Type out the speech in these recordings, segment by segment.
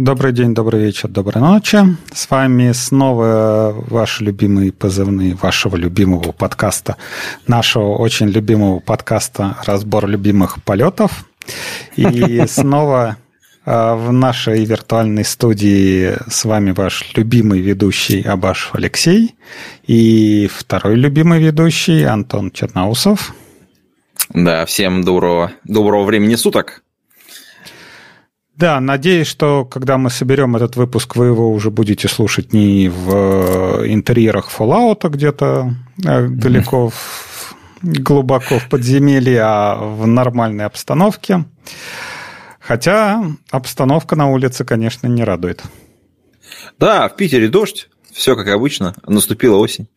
Добрый день, добрый вечер, доброй ночи. С вами снова ваши любимые позывные вашего любимого подкаста, нашего очень любимого подкаста «Разбор любимых полетов». И снова а, в нашей виртуальной студии с вами ваш любимый ведущий Абашев Алексей и второй любимый ведущий Антон Черноусов. Да, всем доброго, доброго времени суток. Да, надеюсь, что когда мы соберем этот выпуск, вы его уже будете слушать не в интерьерах Fallout где-то а далеко, в, глубоко в подземелье, а в нормальной обстановке. Хотя обстановка на улице, конечно, не радует. Да, в Питере дождь, все как обычно, наступила осень.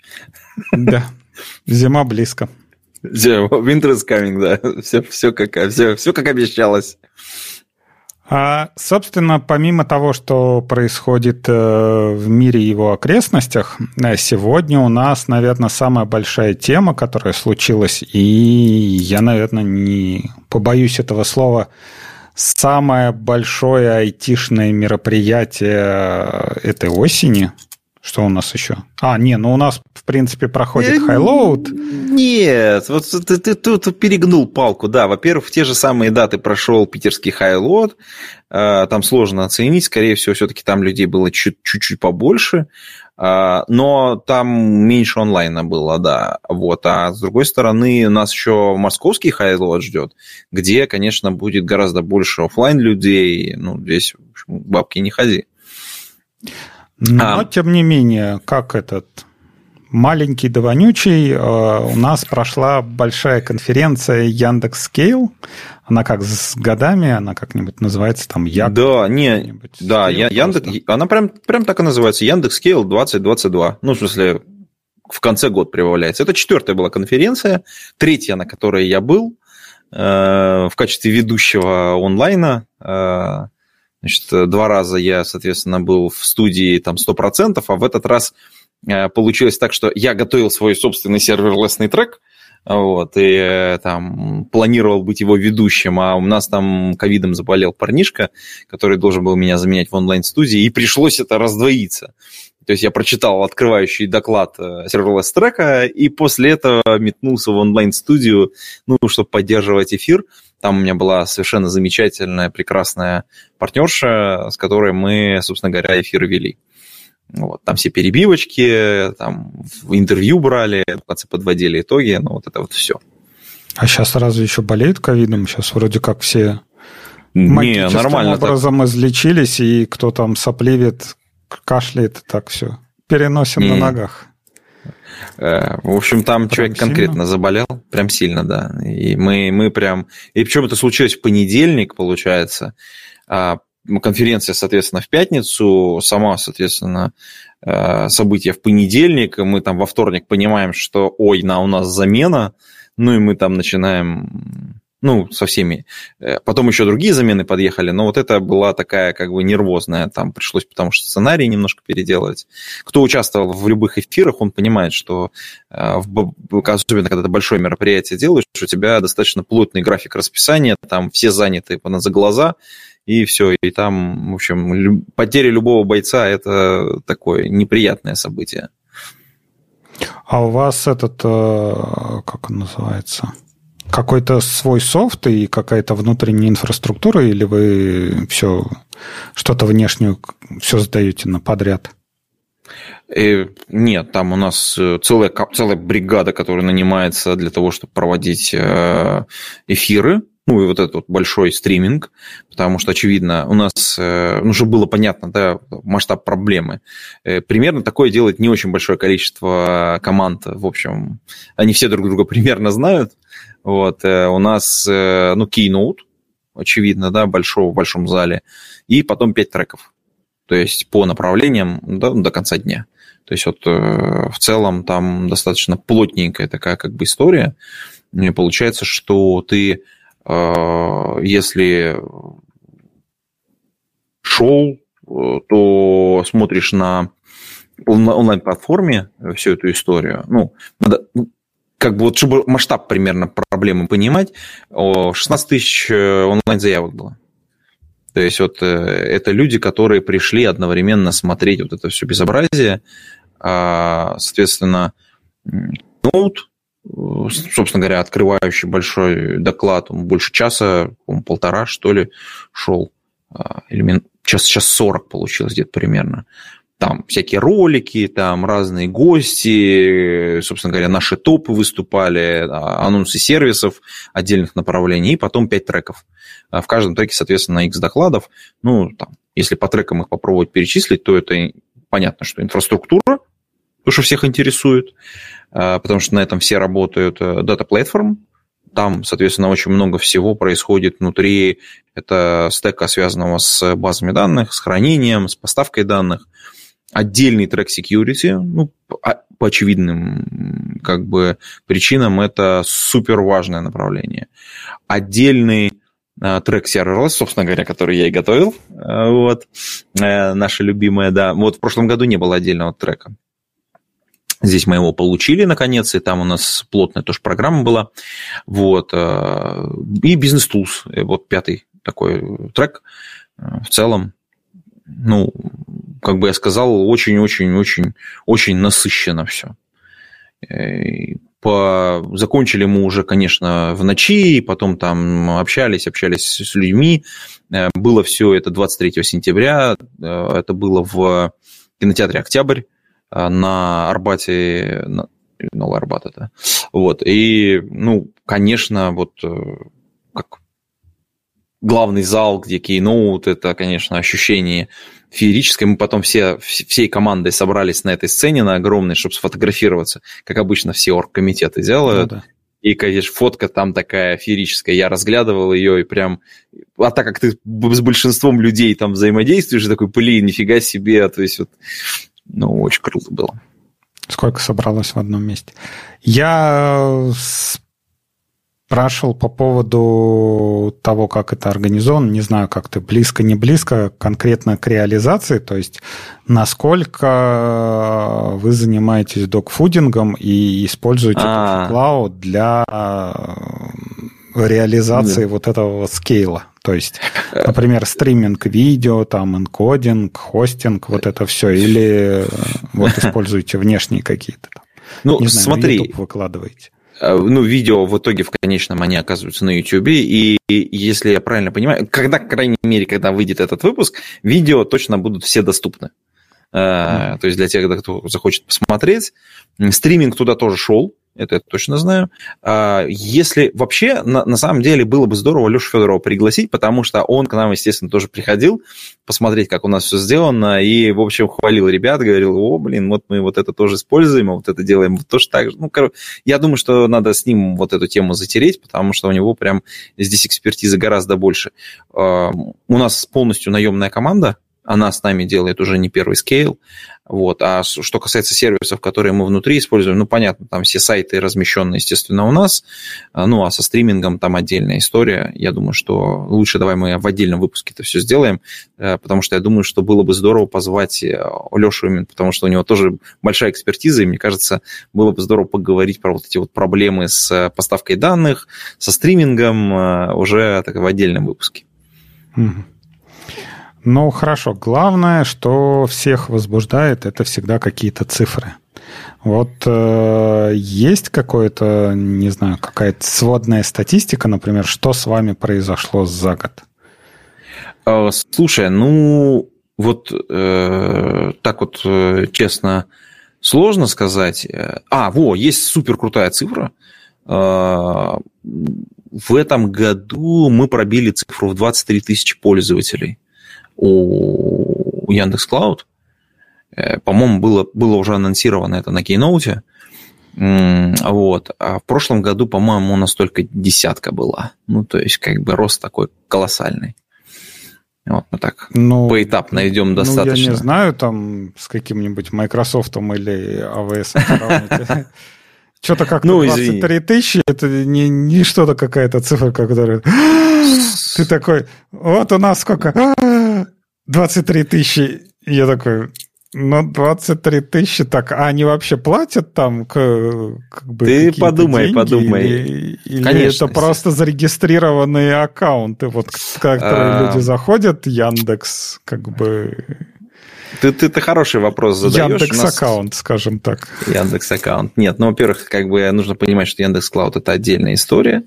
Да, зима близко. Winter is coming, да, все, все, как, все, все как обещалось. А, собственно, помимо того, что происходит э, в мире и его окрестностях, э, сегодня у нас, наверное, самая большая тема, которая случилась, и я, наверное, не побоюсь этого слова, самое большое айтишное мероприятие этой осени – что у нас еще? А, не, ну у нас, в принципе, проходит HighLoad. Нет, вот ты, ты, ты перегнул палку, да. Во-первых, в те же самые даты прошел питерский HighLoad. А, там сложно оценить, скорее всего, все-таки там людей было чуть-чуть побольше. А, но там меньше онлайна было, да. Вот. А с другой стороны, нас еще московский HighLoad ждет, где, конечно, будет гораздо больше офлайн людей. Ну, здесь, в общем, бабки не ходи. Но, а. тем не менее, как этот маленький да вонючий, э, у нас прошла большая конференция Яндекс Scale. Она как с годами, она как-нибудь называется там Як. Да, не, да, я, Яндекс, она прям, прям так и называется, Яндекс Scale 2022. Ну, в смысле, в конце года прибавляется. Это четвертая была конференция, третья, на которой я был э, в качестве ведущего онлайна. Э, Значит, два раза я, соответственно, был в студии там 100%, а в этот раз э, получилось так, что я готовил свой собственный серверлесный трек, вот, и э, там планировал быть его ведущим, а у нас там ковидом заболел парнишка, который должен был меня заменять в онлайн-студии, и пришлось это раздвоиться. То есть я прочитал открывающий доклад э, серверлесс трека, и после этого метнулся в онлайн-студию, ну, чтобы поддерживать эфир. Там у меня была совершенно замечательная, прекрасная партнерша, с которой мы, собственно говоря, эфир вели. Вот, там все перебивочки, там в интервью брали, в конце подводили итоги, ну вот это вот все. А сейчас разве еще болеют ковидом? Сейчас вроде как все не, нормально образом так. излечились, и кто там сопливит, кашляет, так все. Переносим не. на ногах. Э, в общем, там прям человек сильно? конкретно заболел, прям сильно, да. И мы, мы прям... И причем это случилось в понедельник, получается. А конференция, соответственно, в пятницу, сама, соответственно, э, событие в понедельник, мы там во вторник понимаем, что, ой, на, у нас замена, ну и мы там начинаем ну, со всеми. Э, потом еще другие замены подъехали, но вот это была такая как бы нервозная, там пришлось потому что сценарий немножко переделывать. Кто участвовал в любых эфирах, он понимает, что э, особенно когда ты большое мероприятие делаешь, у тебя достаточно плотный график расписания, там все заняты за глаза, и все, и там, в общем, потеря любого бойца – это такое неприятное событие. А у вас этот, э, как он называется, какой-то свой софт и какая-то внутренняя инфраструктура, или вы все что-то внешнюю все сдаете на подряд? Э, нет, там у нас э, целая, целая бригада, которая нанимается для того, чтобы проводить э, эфиры, ну и вот этот вот большой стриминг, потому что, очевидно, у нас, ну, чтобы было понятно, да, масштаб проблемы. Примерно такое делает не очень большое количество команд, в общем, они все друг друга примерно знают, вот, э, у нас, э, ну, Keynote, очевидно, да, большого, в большом зале, и потом пять треков. То есть по направлениям да, до конца дня. То есть вот э, в целом там достаточно плотненькая такая как бы история. И получается, что ты, если шел, то смотришь на онлайн-платформе всю эту историю. Ну, надо, ну, как бы вот, чтобы масштаб примерно проблемы понимать, 16 тысяч э, онлайн-заявок было. То есть вот э, это люди, которые пришли одновременно смотреть вот это все безобразие, а, соответственно, ноут, собственно говоря, открывающий большой доклад, он больше часа, полтора, что ли, шел, а, или час, час 40 получилось где-то примерно там всякие ролики, там разные гости, собственно говоря, наши топы выступали, а, анонсы сервисов отдельных направлений, и потом 5 треков. А в каждом треке, соответственно, X докладов. Ну, там, если по трекам их попробовать перечислить, то это понятно, что инфраструктура, то, что всех интересует, а, потому что на этом все работают. Data э, Platform, там, соответственно, очень много всего происходит внутри это стека, связанного с базами данных, с хранением, с поставкой данных отдельный трек security, ну, а, по очевидным как бы причинам это супер важное направление. Отдельный э, трек serverless, собственно говоря, который я и готовил, э, вот, э, наша любимая, да. Вот в прошлом году не было отдельного трека. Здесь мы его получили, наконец, и там у нас плотная тоже программа была. Вот. И Business Tools, вот пятый такой трек в целом ну, как бы я сказал, очень-очень-очень очень насыщенно все. Э, по... Закончили мы уже, конечно, в ночи, потом там общались, общались с людьми. Э, было все это 23 сентября, э, это было в кинотеатре «Октябрь» на Арбате, на Новый Арбат это. Вот. И, ну, конечно, вот как главный зал, где кейноут, это, конечно, ощущение феерическое. Мы потом все, всей командой собрались на этой сцене, на огромной, чтобы сфотографироваться, как обычно все оргкомитеты делают. Ну, да. И, конечно, фотка там такая феерическая. Я разглядывал ее и прям... А так как ты с большинством людей там взаимодействуешь, такой, блин, нифига себе. То есть вот, ну, очень круто было. Сколько собралось в одном месте? Я спрашивал по поводу того, как это организовано. Не знаю, как ты близко, не близко конкретно к реализации. То есть, насколько вы занимаетесь докфудингом и используете Cloud для реализации вот этого скейла. То есть, например, стриминг видео, там, энкодинг, хостинг, вот это все. Или вот используете внешние какие-то. Ну, не знаю, смотри, YouTube выкладываете. Э, ну, видео в итоге в конечном они оказываются на YouTube, и если я правильно понимаю, когда, по крайней мере, когда выйдет этот выпуск, видео точно будут все доступны. Mm-hmm. То есть для тех, кто захочет посмотреть. Стриминг туда тоже шел, это я точно знаю. А, если вообще, на, на самом деле, было бы здорово Лешу Федорова пригласить, потому что он к нам, естественно, тоже приходил посмотреть, как у нас все сделано, и, в общем, хвалил ребят, говорил, о, блин, вот мы вот это тоже используем, а вот это делаем вот тоже так же. Ну, короче, я думаю, что надо с ним вот эту тему затереть, потому что у него прям здесь экспертизы гораздо больше. У нас полностью наемная команда, она с нами делает уже не первый скейл. Вот. А что касается сервисов, которые мы внутри используем, ну, понятно, там все сайты размещены, естественно, у нас. А, ну, а со стримингом там отдельная история. Я думаю, что лучше давай мы в отдельном выпуске это все сделаем, э, потому что я думаю, что было бы здорово позвать э, Лешу именно, потому что у него тоже большая экспертиза, и мне кажется, было бы здорово поговорить про вот эти вот проблемы с поставкой данных, со стримингом э, уже так, в отдельном выпуске. Mm-hmm. Ну, хорошо. Главное, что всех возбуждает, это всегда какие-то цифры. Вот э, есть какое-то, не знаю, какая-то сводная статистика, например, что с вами произошло за год? А, слушай, ну, вот э, так вот э, честно сложно сказать. А, во, есть супер крутая цифра. Э, в этом году мы пробили цифру в 23 тысячи пользователей у Яндекс Клауд. Э, по-моему, было, было уже анонсировано это на Keynote. Вот. А в прошлом году, по-моему, у нас только десятка была. Ну, то есть, как бы рост такой колоссальный. Вот мы так ну, поэтапно идем достаточно. Ну, я не знаю, там с каким-нибудь Microsoft или AWS Что-то как-то ну, 23 тысячи, это не, не что-то какая-то цифра, которая... Ты такой, вот у нас сколько? 23 тысячи. Я такой, Ну, 23 тысячи, так, а они вообще платят там как бы Ты подумай, деньги, подумай. Или, или Конечно. это просто зарегистрированные аккаунты, вот, которые а... люди заходят, Яндекс, как бы... Ты, ты, ты хороший вопрос задаешь. Яндекс нас... аккаунт, скажем так. Яндекс аккаунт. Нет, ну, во-первых, как бы нужно понимать, что Яндекс Клауд это отдельная история.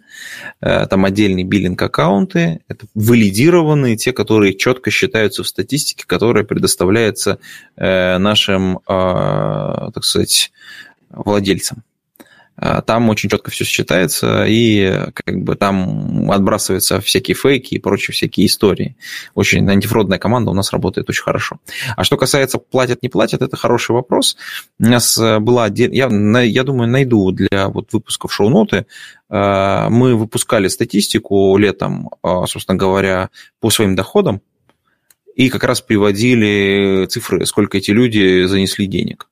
Э, там отдельные биллинг аккаунты, это валидированные, те, которые четко считаются в статистике, которая предоставляется э, нашим, а, так сказать, владельцам. А, там очень четко все считается, и как бы там отбрасываются всякие фейки и прочие всякие истории. Очень антифродная команда у нас работает очень хорошо. А что касается платят, не платят, это хороший вопрос. У нас э, была... Я, я думаю, найду для вот выпусков шоу-ноты. Э, мы выпускали статистику летом, э, собственно говоря, по своим доходам, и как раз приводили цифры, сколько эти люди занесли денег.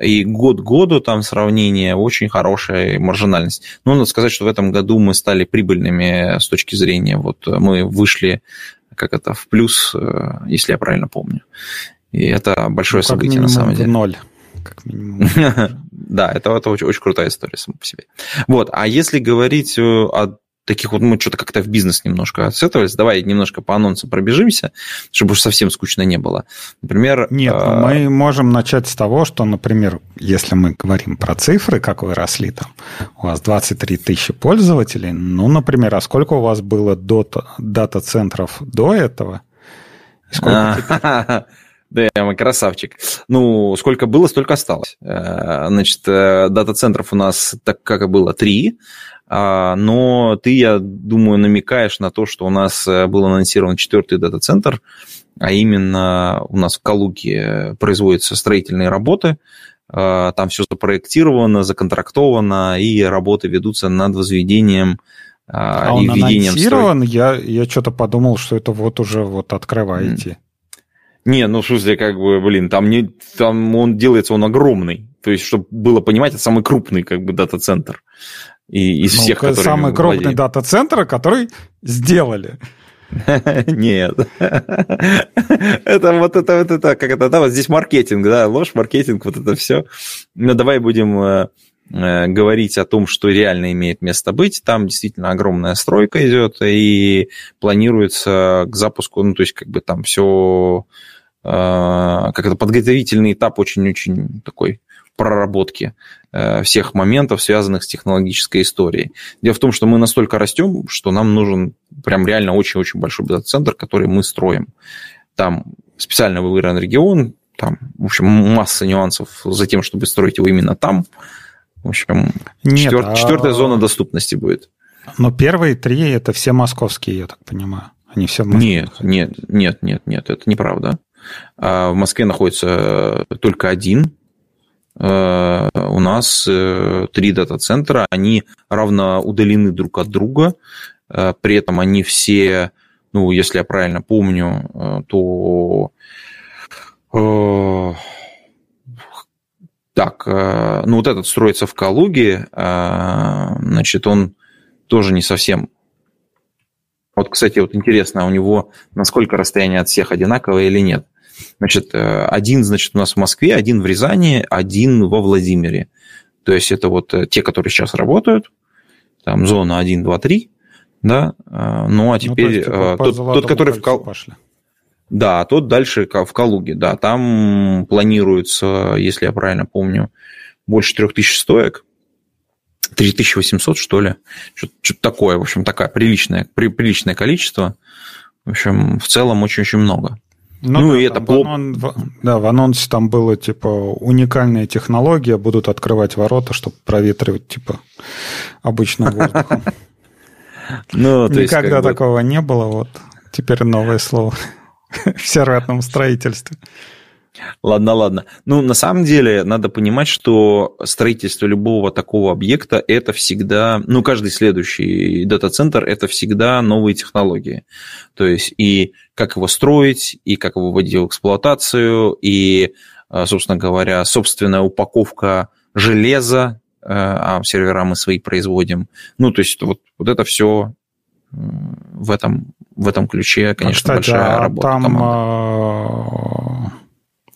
И год году там сравнение очень хорошая маржинальность. Но надо сказать, что в этом году мы стали прибыльными с точки зрения, вот мы вышли, как это, в плюс, э, если я правильно помню. И это большое ну, событие на самом деле. Ноль как минимум. Да, это, это очень, очень крутая история сама по себе. Вот, а если говорить э, о таких вот мы что-то как-то в бизнес немножко отсетовались. Давай немножко по анонсам пробежимся, чтобы уж совсем скучно не было. Например... Нет, э... мы можем начать с того, что, например, если мы говорим про цифры, как вы росли там, у вас 23 тысячи пользователей, ну, например, а сколько у вас было дата-центров до этого? Да, мы красавчик. Ну, сколько было, столько осталось. Э, значит, э, дата-центров у нас, так как и было, три. А, но ты, я думаю, намекаешь на то, что у нас э, был анонсирован четвертый дата-центр, а именно у нас в Калуге производятся строительные работы, а, там все запроектировано, законтрактовано, и работы ведутся над возведением а, а он анонсирован? Я, я что-то подумал, что это вот уже вот открываете. Не, ну в смысле, как бы, блин, там не, там он делается, он огромный. То есть, чтобы было понимать, это самый крупный, как бы, дата-центр. И из ну, всех, которые Самый крупный дата-центр, который сделали. Нет. Это вот это вот это, как это, да, вот здесь маркетинг, да, ложь, маркетинг, вот это все. Но давай будем э, э, говорить о том, что реально имеет место быть. Там действительно огромная стройка идет, и планируется к запуску, ну, то есть, как бы там все, э, как это, подготовительный этап очень-очень такой проработки всех моментов, связанных с технологической историей. Дело в том, что мы настолько растем, что нам нужен прям реально очень-очень большой дата-центр, который мы строим. Там специально выбран регион, там, в общем, масса нюансов за тем, чтобы строить его именно там. В общем, Нет, четвер... а... четвертая зона доступности будет. Но первые три – это все московские, я так понимаю. Они все. Нет, нет, нет, нет, нет, это неправда. А в Москве находится только один Э, у нас э, три дата-центра, они равно удалены друг от друга, э, при этом они все, ну, если я правильно помню, то так, ну вот этот строится в Калуге, значит, он тоже не совсем... Вот, кстати, вот интересно, у него насколько расстояние от всех одинаковое или нет? Значит, э, один, значит, у нас в Москве, один в Рязани, один во Владимире. То есть это вот э, те, которые сейчас работают, там зона 1, 2, 3, да, э, ну а теперь ну, то есть, тот, тот, который в Кал... пошли. Да, тот дальше в Калуге, да, там планируется, если я правильно помню, больше 3000 стоек, 3800, что ли, что-то такое, в общем, такое приличное, приличное количество. В общем, в целом очень-очень много. Ну, ну да, и это плохо. Анон... Да, в анонсе там было, типа, уникальная технология, будут открывать ворота, чтобы проветривать, типа, обычным воздухом. Ну, Никогда такого не было, вот. Теперь новое слово в серверном строительстве. Ладно, ладно. Ну, на самом деле, надо понимать, что строительство любого такого объекта – это всегда, ну, каждый следующий дата-центр – это всегда новые технологии. То есть, и как его строить, и как его вводить в эксплуатацию, и, а, собственно говоря, собственная упаковка железа, а сервера мы свои производим. Ну, то есть, вот, вот это все в этом, в этом ключе, конечно, а, кстати, большая а работа там, команды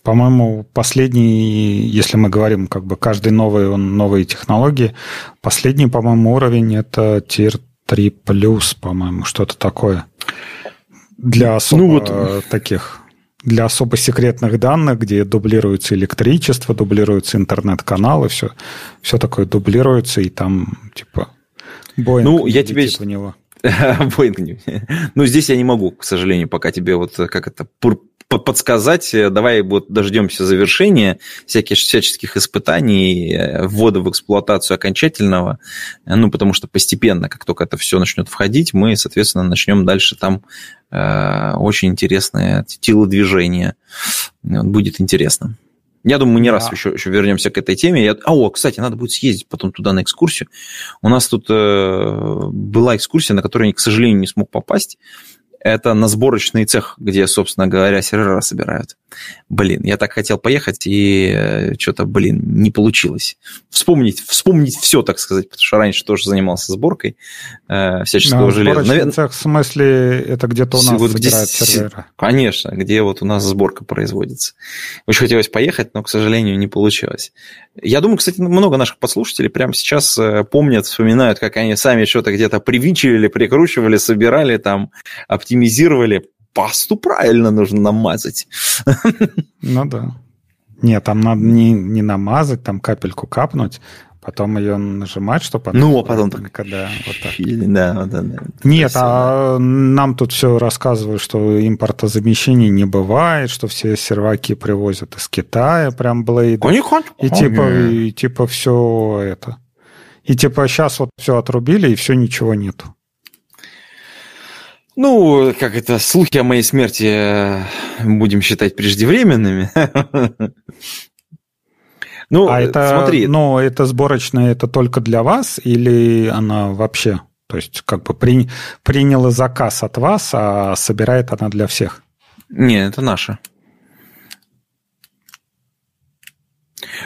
По-моему, последний, если мы говорим как бы каждый новый, он новые технологии, последний, по-моему, уровень это Tier 3 плюс, по-моему, что-то такое. Для особо ну, вот... таких для особо секретных данных, где дублируется электричество, дублируется интернет-каналы, все, все такое дублируется, и там, типа, Боинг ну, я тебе... в него. Боинг. Ну, здесь я не могу, к сожалению, пока тебе вот как это подсказать. Давай вот дождемся завершения всяких, всяческих испытаний, э, ввода в эксплуатацию окончательного, ну, потому что постепенно, как только это все начнет входить, мы, соответственно, начнем дальше там э, очень интересное телодвижение. Будет интересно. Я думаю, мы не да. раз еще, еще вернемся к этой теме. Я... А, о, кстати, надо будет съездить потом туда на экскурсию. У нас тут э, была экскурсия, на которую я, к сожалению, не смог попасть это на сборочный цех, где, собственно говоря, сервера собирают. Блин, я так хотел поехать, и э, что-то, блин, не получилось. Вспомнить, вспомнить все, так сказать, потому что раньше тоже занимался сборкой э, всяческого да, железа. Навер... цех, в смысле, это где-то у нас вот где... сервера? Конечно, где вот у нас сборка производится. Очень хотелось поехать, но, к сожалению, не получилось. Я думаю, кстати, много наших подслушателей прямо сейчас э, помнят, вспоминают, как они сами что-то где-то привинчивали, прикручивали, собирали, там, оптимизировали. Пасту правильно нужно намазать. Ну да. Нет, там надо не, не намазать, там капельку капнуть, потом ее нажимать, чтобы она... Ну, а потом так... Когда вот так. Да, да, да. Нет, а нам тут все рассказывают, что импортозамещений не бывает, что все серваки привозят из Китая, прям блейды. И типа, и типа все это. И типа сейчас вот все отрубили, и все, ничего нету. Ну, как это, слухи о моей смерти э, будем считать преждевременными. Ну, а это, смотри. Ну, это сборочная, это только для вас или она вообще? То есть, как бы при, приняла заказ от вас, а собирает она для всех? Не, это наша.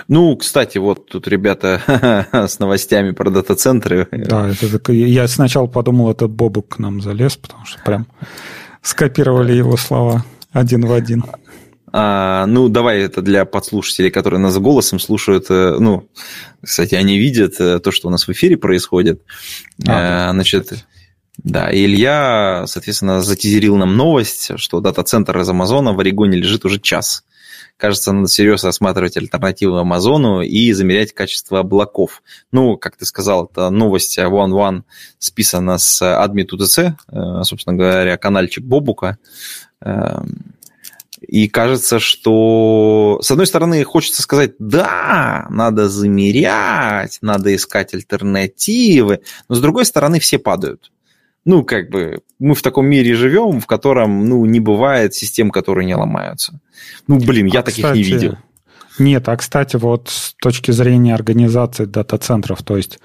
Ну, кстати, вот тут ребята с новостями про дата-центры. Да, это, я сначала подумал, это Бобук к нам залез, потому что прям скопировали его слова один в один. А, ну, давай это для подслушателей, которые нас голосом слушают. Э, ну, кстати, они видят э, то, что у нас в эфире происходит. А, а, значит, да, и Илья, соответственно, затизерил нам новость, что дата-центр из Амазона в Орегоне лежит уже час. Кажется, надо серьезно рассматривать альтернативу Амазону и замерять качество облаков. Ну, как ты сказал, это новость One One списана с Admit UTC, собственно говоря, каналчик Бобука. Эм, и кажется, что, с одной стороны, хочется сказать, да, надо замерять, надо искать альтернативы, но с другой стороны, все падают. Ну, как бы, мы в таком мире живем, в котором, ну, не бывает систем, которые не ломаются. Ну, блин, я а, таких кстати, не видел. Нет, а, кстати, вот с точки зрения организации дата-центров, то есть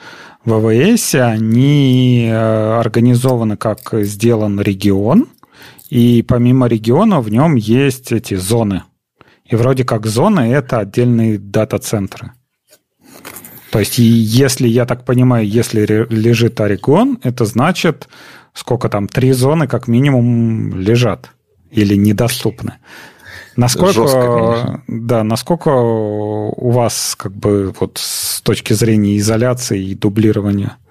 в ВВС они э, организованы как сделан регион, и помимо региона в нем есть эти зоны. И вроде как зоны – это отдельные дата-центры. То есть, если, я так понимаю, если лежит Орегон, это значит, сколько там, три зоны как минимум лежат или недоступны. Насколько, Жестко, да, насколько у вас как бы вот с точки зрения изоляции и дублирования –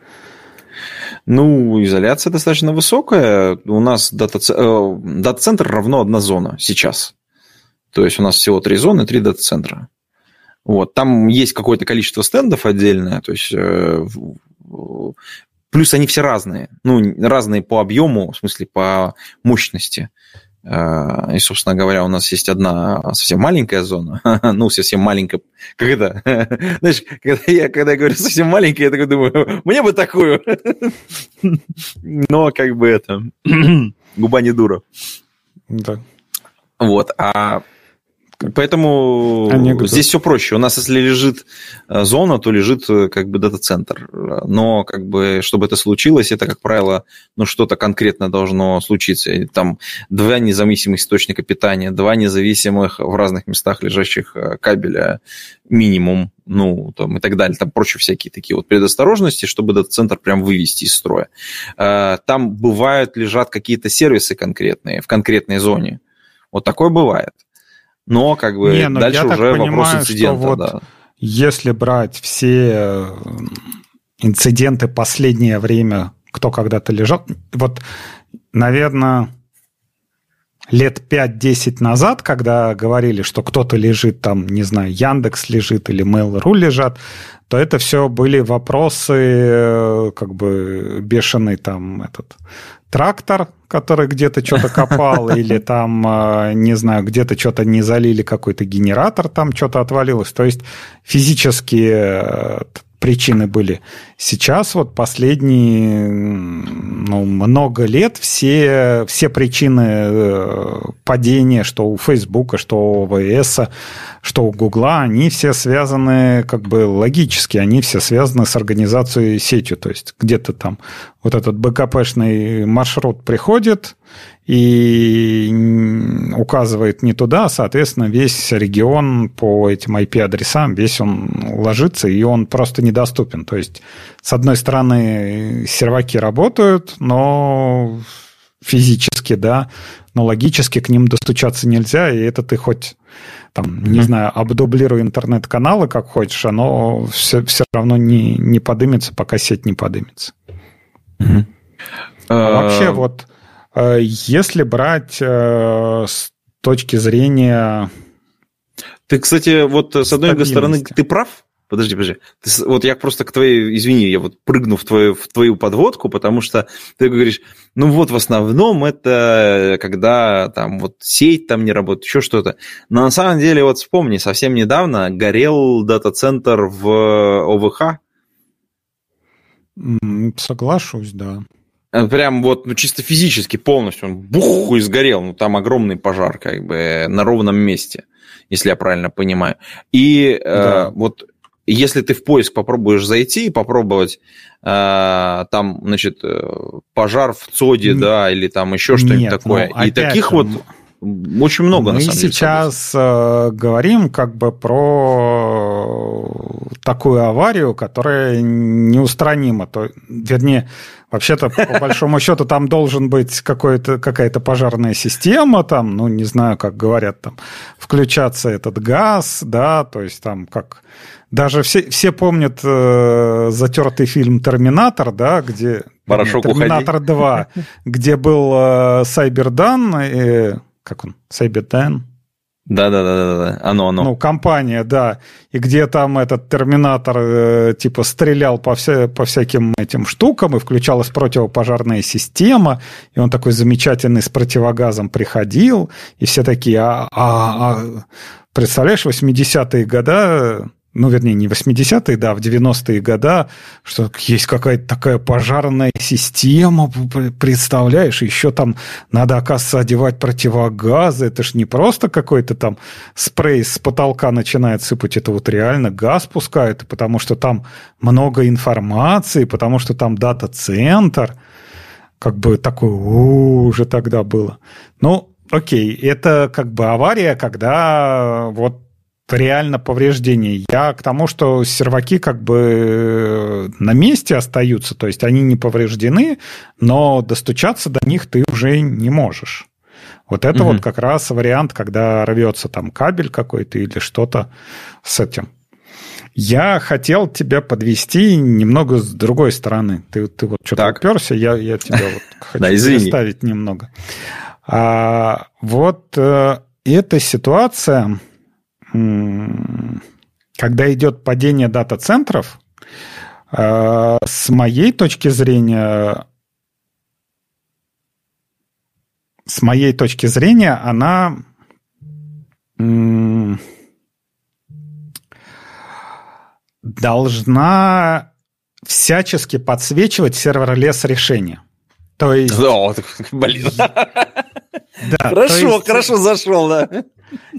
ну, изоляция достаточно высокая. У нас дата-центр, э, дата-центр равно одна зона сейчас. То есть у нас всего три зоны, три дата-центра. Вот. Там есть какое-то количество стендов отдельное, то есть э, плюс они все разные. Ну, разные по объему, в смысле, по мощности. Э, и, собственно говоря, у нас есть одна совсем маленькая зона. ну, совсем маленькая. Как это? Знаешь, когда я, когда я говорю совсем маленькая, я такой думаю, мне бы такую. Но как бы это... Губа не дура. Да. Вот. А Поэтому Анекдот. здесь все проще. У нас, если лежит э, зона, то лежит э, как бы дата-центр. Но как бы, чтобы это случилось, это, как правило, ну, что-то конкретно должно случиться. Там два независимых источника питания, два независимых в разных местах лежащих э, кабеля минимум, ну, там и так далее. Там прочие всякие такие вот предосторожности, чтобы дата-центр прям вывести из строя. Там бывают, лежат какие-то сервисы конкретные в конкретной зоне. Вот такое бывает. Но как бы Не, ну, дальше уже понимаю, вопрос инцидента. вот да. Если брать все инциденты последнее время, кто когда-то лежал, вот, наверное, лет 5-10 назад, когда говорили, что кто-то лежит там, не знаю, Яндекс лежит или Mail.ru лежат, то это все были вопросы, э, как бы бешеный там этот трактор, который где-то что-то копал, или там, э, не знаю, где-то что-то не залили, какой-то генератор там что-то отвалилось. То есть физически э, причины были. Сейчас вот последние ну, много лет все, все причины э, падения, что у Фейсбука, что у ОВС, что у Гугла, они все связаны как бы логически, они все связаны с организацией сетью. То есть где-то там вот этот БКПшный маршрут приходит, и указывает не туда, соответственно, весь регион по этим IP-адресам, весь он ложится, и он просто недоступен. То есть, с одной стороны, серваки работают, но физически, да, но логически к ним достучаться нельзя, и это ты хоть там, не знаю, обдублируй интернет-каналы как хочешь, оно все, все равно не, не подымется, пока сеть не подымется. Mm-hmm. А вообще вот Э, если брать э, с точки зрения... Ты, кстати, вот с одной стороны, ты прав, Подожди, подожди. Ты, вот я просто к твоей, извини, я вот прыгну в твою, в твою подводку, потому что ты говоришь, ну вот в основном это когда там вот сеть там не работает, еще что-то. Но на самом деле, вот вспомни, совсем недавно горел дата-центр в ОВХ. Соглашусь, да. Э, прям вот, ну, чисто физически полностью он бух и сгорел. Ну, там огромный пожар, как бы, на ровном месте, если я правильно понимаю. И э, да. э, вот если ты в поиск попробуешь зайти и попробовать э, там, значит, э, пожар в ЦОДе, Нет. да, или там еще что-нибудь такое. Ну, и таких же, вот очень много, Мы на самом деле. Мы сейчас э, говорим как бы про такую аварию, которая неустранима. То, вернее, вообще-то, по большому счету, там должен быть какая-то пожарная система, там, ну, не знаю, как говорят, там, включаться этот газ, да, то есть там как... Даже все, все помнят э, затертый фильм «Терминатор», да, где... Порошок «Терминатор 2», где был э, Сайбердан, э, как он, Сайбердан, да, да, да, да, да, оно, оно. Ну, компания, да. И где там этот терминатор э, типа стрелял по, вся, по всяким этим штукам, и включалась противопожарная система, и он такой замечательный с противогазом приходил, и все такие, а, а, а представляешь, 80-е годы ну, вернее, не 80-е, да, в 90-е годы, что есть какая-то такая пожарная система, представляешь, еще там надо, оказывается, одевать противогазы, это ж не просто какой-то там спрей с потолка начинает сыпать, это вот реально газ пускают, потому что там много информации, потому что там дата-центр, как бы такое уже тогда было. Ну, окей, это как бы авария, когда вот реально повреждений. Я к тому, что серваки как бы на месте остаются, то есть они не повреждены, но достучаться до них ты уже не можешь. Вот это угу. вот как раз вариант, когда рвется там кабель какой-то или что-то с этим. Я хотел тебя подвести немного с другой стороны. Ты, ты вот что-то уперся, я, я тебя вот хочу представить немного. А, вот э, эта ситуация, когда идет падение дата-центров, э, с моей точки зрения, с моей точки зрения, она должна всячески подсвечивать сервер-лес решения. То есть... О, блин. Да, хорошо, есть... хорошо зашел, да.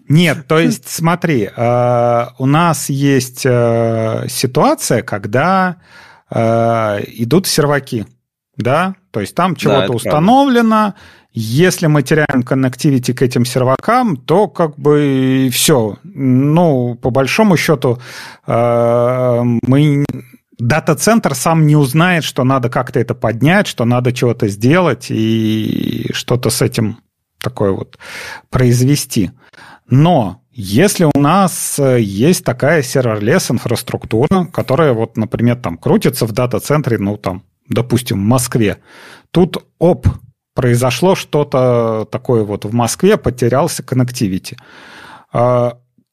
Нет, то есть смотри, э, у нас есть э, ситуация, когда э, идут серваки, да, то есть там чего-то да, установлено, правда. если мы теряем коннективити к этим сервакам, то как бы все, ну, по большому счету мы дата-центр сам не узнает, что надо как-то это поднять, что надо чего-то сделать и что-то с этим такое вот произвести. Но если у нас э, есть такая serverless инфраструктура, которая вот, например, там крутится в дата-центре, ну там, допустим, в Москве, тут оп, произошло что-то такое вот в Москве, потерялся connectivity.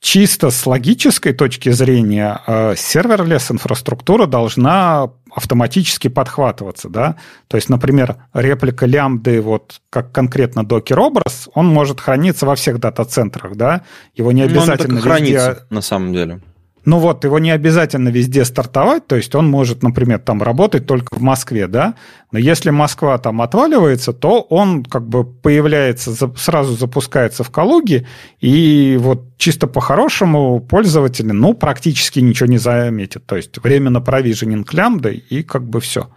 Чисто с логической точки зрения а, serverless инфраструктура должна автоматически подхватываться, да. То есть, например, реплика лямбды, вот как конкретно Docker образ, он может храниться во всех дата-центрах, да. Его не обязательно ну, он так везде... хранится, на самом деле. Ну вот, его не обязательно везде стартовать, то есть он может, например, там работать только в Москве, да, но если Москва там отваливается, то он как бы появляется, сразу запускается в Калуге, и вот чисто по-хорошему пользователь, ну, практически ничего не заметит, то есть временно провиженинг лямбдой, и как бы все.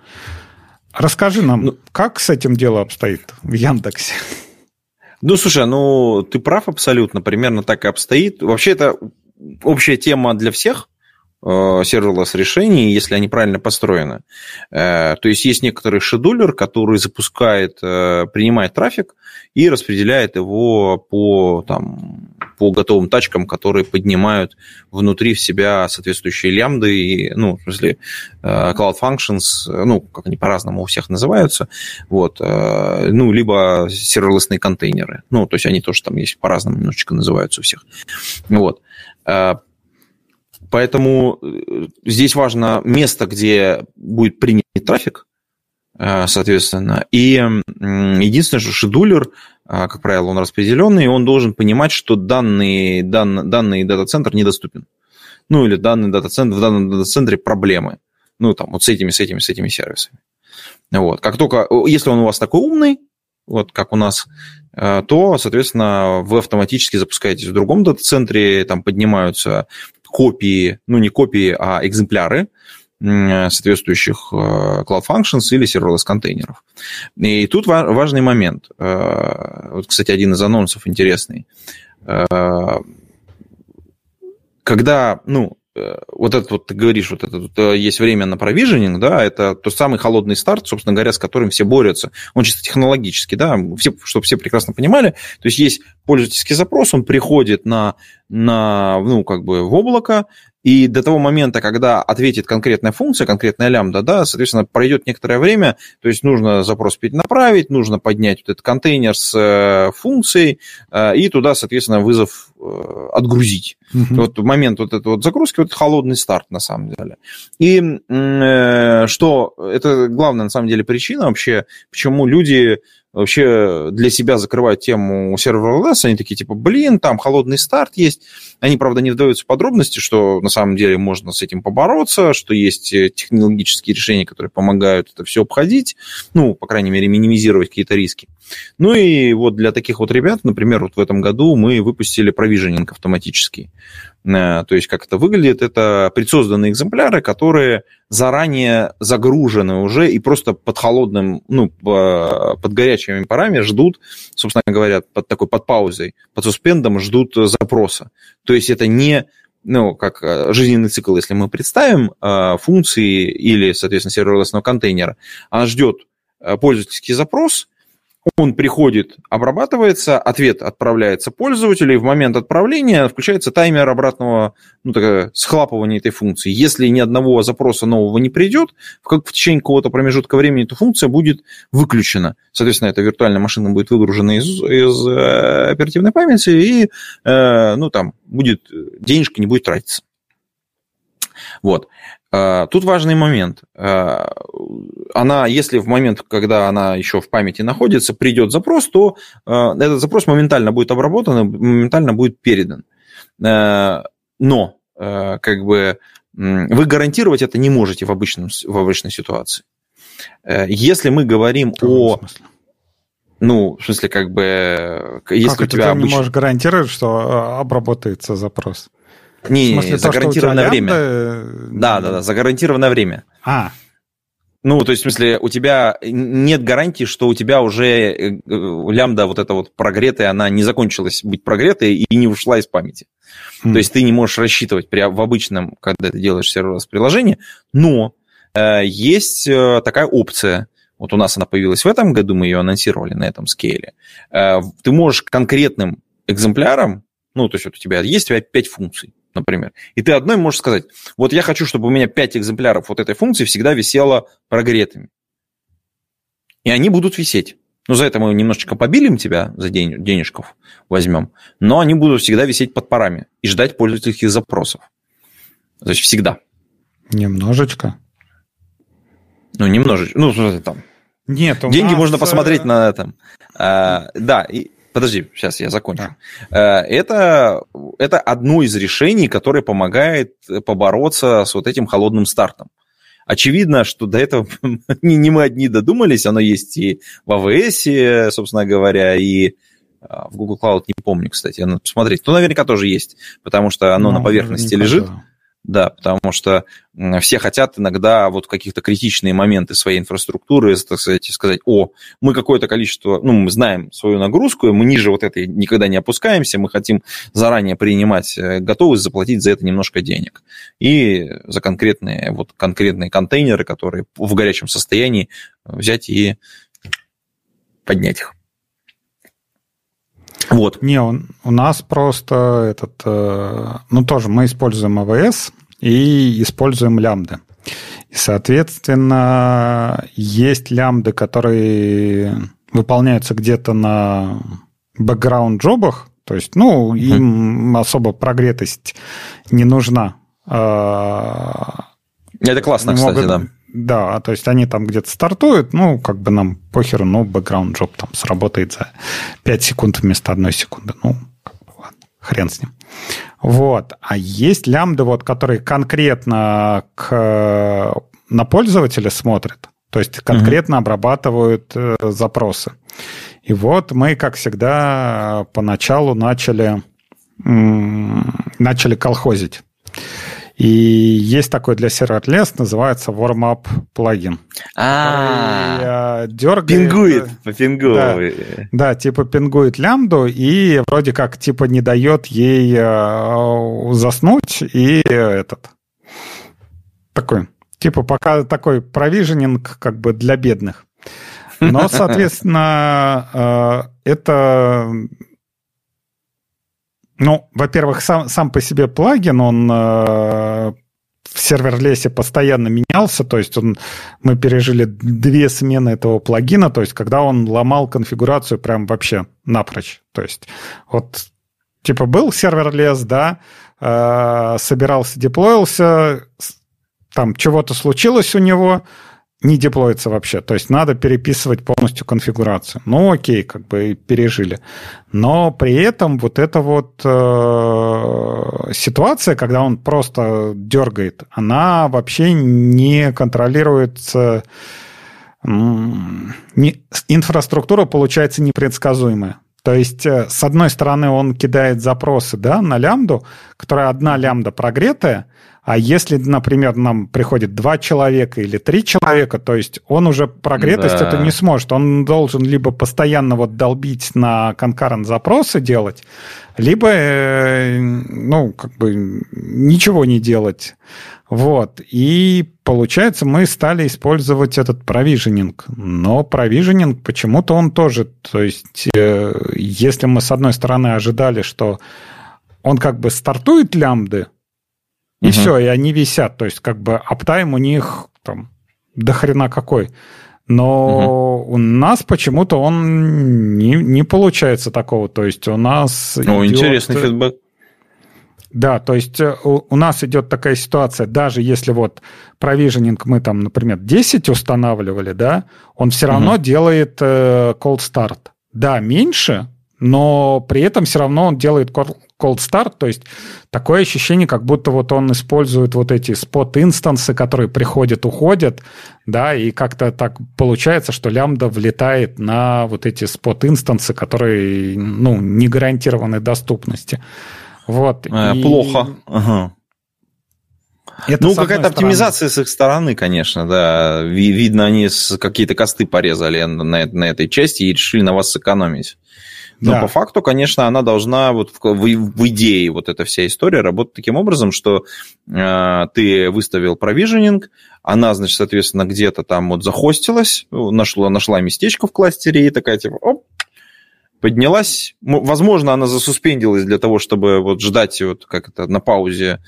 Расскажи нам, ну, как с этим дело обстоит в Яндексе? Ну, слушай, ну, ты прав абсолютно, примерно так и обстоит. Вообще, это общая тема для всех э, серверлесс решений, если они правильно построены. Э, то есть есть некоторый шедулер, который запускает, э, принимает трафик и распределяет его по, там, по готовым тачкам, которые поднимают внутри в себя соответствующие лямбды, и, ну, в смысле, Cloud Functions, ну, как они по-разному у всех называются, вот, ну, либо серверлесные контейнеры, ну, то есть они тоже там есть по-разному немножечко называются у всех, вот. Поэтому э, здесь важно место, где будет принят трафик, э, соответственно. И единственное, что шедулер, как правило, он распределенный, и он должен понимать, что данный, дан, данный дата-центр недоступен. Ну, или данный дата-центр, в данном дата-центре проблемы. Ну, там, вот с этими, с этими, с этими сервисами. Вот. Как только, если он у вас такой умный, вот как у нас, э, то, соответственно, вы автоматически запускаетесь в другом дата-центре, там поднимаются копии, ну не копии, а экземпляры соответствующих э, Cloud Functions или serverless контейнеров. И тут важный момент. Э, вот, кстати, один из анонсов интересный. Когда, ну, Э, вот это вот ты говоришь, вот это вот, э, есть время на провиженинг, да, это тот самый холодный старт, собственно говоря, с которым все борются. Он чисто технологический, да, все, чтобы все прекрасно понимали. То есть есть пользовательский запрос, он приходит на, на ну, как бы в облако, и до того момента, когда ответит конкретная функция, конкретная лямбда, да, соответственно, пройдет некоторое время, то есть нужно запрос перенаправить, нужно поднять вот этот контейнер с э, функцией, э, и туда, соответственно, вызов э, отгрузить. Угу. Вот в момент вот этой вот загрузки, вот холодный старт, на самом деле. И что, это главная, на самом деле, причина вообще, почему люди вообще для себя закрывают тему серверлесс, они такие типа, блин, там холодный старт есть. Они, правда, не вдаются в подробности, что на самом деле можно с этим побороться, что есть э, технологические решения, которые помогают это все обходить, ну, по крайней мере, минимизировать какие-то риски. Ну и вот для таких вот ребят, например, вот в этом году мы выпустили провиженинг автоматический. Э, то есть как это выглядит? Это предсозданные экземпляры, которые заранее загружены уже и просто под холодным, ну, под горячими парами ждут, собственно говоря, под такой, под паузой, под суспендом ждут запроса. То есть это не ну, как э, жизненный цикл, если мы представим, э, функции или, соответственно, серверлесного контейнера, она ждет пользовательский запрос, он приходит, обрабатывается, ответ отправляется пользователю, и в момент отправления включается таймер обратного ну, такое, схлапывания этой функции. Если ни одного запроса нового не придет, в, как, в течение какого-то промежутка времени эта функция будет выключена. Соответственно, эта виртуальная машина будет выгружена из, из э, оперативной памяти, и э, ну, там будет, денежка не будет тратиться. Вот. А, тут важный момент. А, она, если в момент, когда она еще в памяти находится, придет запрос, то а, этот запрос моментально будет обработан моментально будет передан. Но как бы вы гарантировать это не можете в, обычном, в обычной ситуации. Если мы говорим о... Ну, в смысле, как бы... Если как у тебя ты обычно... не можешь гарантировать, что обработается запрос? Не, в смысле, за гарантированное время. Да, да, да, за гарантированное время. А. Ну, то есть, в смысле, у тебя нет гарантии, что у тебя уже э, э, лямбда вот эта вот прогретая, она не закончилась быть прогретой и не ушла из памяти. Mm. То есть ты не можешь рассчитывать при, в обычном, когда ты делаешь сервис приложения, но э, есть э, такая опция. Вот у нас она появилась в этом году, мы ее анонсировали на этом скейле. Э, ты можешь конкретным экземпляром Ну, то есть вот у тебя есть у тебя 5 функций, например, и ты одной можешь сказать, вот я хочу, чтобы у меня 5 экземпляров вот этой функции всегда висело прогретыми. И они будут висеть. Ну, за это мы немножечко побилим тебя, за день, денежков возьмем, но они будут всегда висеть под парами и ждать пользовательских запросов. То есть всегда. Немножечко. Ну, немножечко. Ну, там. Нет, Деньги нас... можно посмотреть на этом. А, да, и, подожди, сейчас я закончу. Да. Это, это одно из решений, которое помогает побороться с вот этим холодным стартом. Очевидно, что до этого не, не мы одни додумались, оно есть и в AWS, собственно говоря, и а, в Google Cloud, не помню, кстати, надо посмотреть. То наверняка тоже есть, потому что оно ну, на поверхности лежит. Да. Да, потому что все хотят иногда вот каких-то критичные моменты своей инфраструктуры, так сказать, сказать, о, мы какое-то количество, ну, мы знаем свою нагрузку, мы ниже вот этой никогда не опускаемся, мы хотим заранее принимать э, готовность заплатить за это немножко денег. И за конкретные, вот конкретные контейнеры, которые в горячем состоянии взять и поднять их. Вот. Не, он, у нас просто этот, э, ну тоже мы используем AWS и используем лямбды. И, соответственно, есть лямбды, которые выполняются где-то на бэкграунд-джобах, то есть, ну, mm-hmm. им особо прогретость не нужна. А, Это классно, могут, кстати, да. Да, то есть они там где-то стартуют, ну, как бы нам похер, но бэкграунд джоб там сработает за 5 секунд вместо одной секунды. Ну, как бы, ладно, хрен с ним. Вот. А есть лямбды, вот, которые конкретно к, на пользователя смотрят, то есть конкретно uh-huh. обрабатывают э, запросы. И вот мы, как всегда, поначалу начали, м- начали колхозить. И есть такой для серверлес, называется warm-up плагин. А, дергает. Пингует. Да, типа пингует лямбду и вроде как типа не дает ей э, заснуть и этот такой, типа пока такой провиженинг как бы для бедных. Но, соответственно, э, это ну, во-первых, сам, сам по себе плагин, он э, в serverless е постоянно менялся, то есть он, мы пережили две смены этого плагина, то есть когда он ломал конфигурацию прям вообще напрочь. То есть вот типа был serverless, да, э, собирался, деплоился, там чего-то случилось у него, не деплоится вообще. То есть надо переписывать полностью конфигурацию. Ну, окей, как бы пережили. Но при этом вот эта вот э, ситуация, когда он просто дергает, она вообще не контролируется. Не, инфраструктура получается непредсказуемая. То есть, э, с одной стороны, он кидает запросы да, на лямбду, которая одна лямбда прогретая, а если, например, нам приходит два человека или три человека, то есть он уже прогретость да. это не сможет. Он должен либо постоянно вот долбить на конкурент запросы делать, либо, э, ну, как бы ничего не делать. Вот. И получается, мы стали использовать этот провиженинг. Но провиженинг почему-то он тоже, то есть, э, если мы с одной стороны ожидали, что он как бы стартует лямбды, и угу. все, и они висят. То есть, как бы аптайм у них там до хрена какой. Но угу. у нас почему-то он не, не получается такого. То есть у нас... Ну, идет... интересный фидбэк. Да, то есть э, у, у нас идет такая ситуация, даже если вот провиженинг мы там, например, 10 устанавливали, да, он все равно угу. делает э, cold start. Да, меньше, но при этом все равно он делает cold start, то есть такое ощущение, как будто вот он использует вот эти спот-инстансы, которые приходят, уходят, да, и как-то так получается, что лямбда влетает на вот эти спот-инстансы, которые, ну, не гарантированы доступности. Вот. Э, и... Плохо. Ага. Это ну, какая-то оптимизация с их стороны, конечно, да. Видно, они какие-то косты порезали на, на этой части и решили на вас сэкономить. Но да. по факту, конечно, она должна вот в, в, в идее вот эта вся история работать таким образом, что э, ты выставил провиженинг, она, значит, соответственно, где-то там вот захостилась, нашла, нашла местечко в кластере и такая типа, оп, поднялась. Возможно, она засуспендилась для того, чтобы вот ждать вот как это на паузе,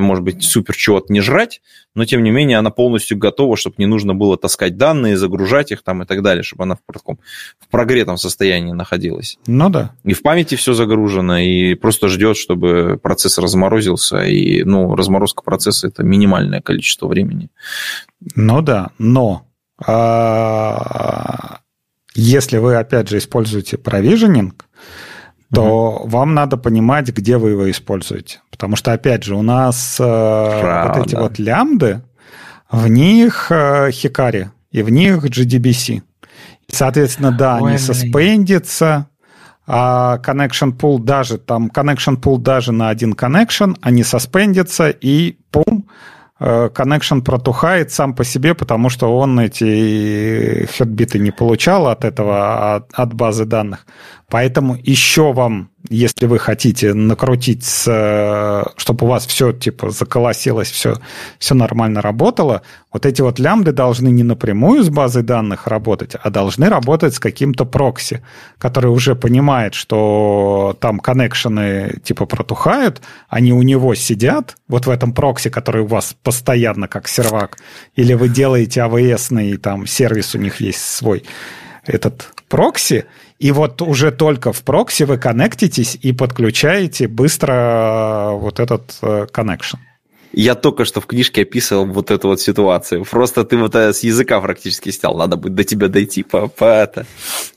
может быть, супер чего-то не жрать, но тем не менее она полностью готова, чтобы не нужно было таскать данные, загружать их там и так далее, чтобы она в, таком, в прогретом состоянии находилась. Ну да. И в памяти все загружено, и просто ждет, чтобы процесс разморозился, и ну, разморозка процесса это минимальное количество времени. Ну да, но а, если вы, опять же, используете провиженинг, то угу. вам надо понимать, где вы его используете. Потому что, опять же, у нас Правда. вот эти вот лямбды, в них э, хикари, и в них GDBC. Соответственно, да, Ой, они суспендятся, а connection pool даже, там connection pool даже на один connection, они суспендятся, и пум, Э, connection протухает сам по себе, потому что он эти хедбиты не получал от этого, от, от базы данных. Поэтому еще вам если вы хотите накрутить, чтобы у вас все типа заколосилось, все, все нормально работало, вот эти вот лямбды должны не напрямую с базой данных работать, а должны работать с каким-то прокси, который уже понимает, что там коннекшены типа протухают, они у него сидят, вот в этом прокси, который у вас постоянно как сервак, или вы делаете AWS, там сервис у них есть свой, этот прокси, и вот уже только в прокси вы коннектитесь и подключаете быстро э, вот этот э, connection. Я только что в книжке описывал вот эту вот ситуацию. Просто ты вот э, с языка практически снял. Надо будет до тебя дойти по, по это.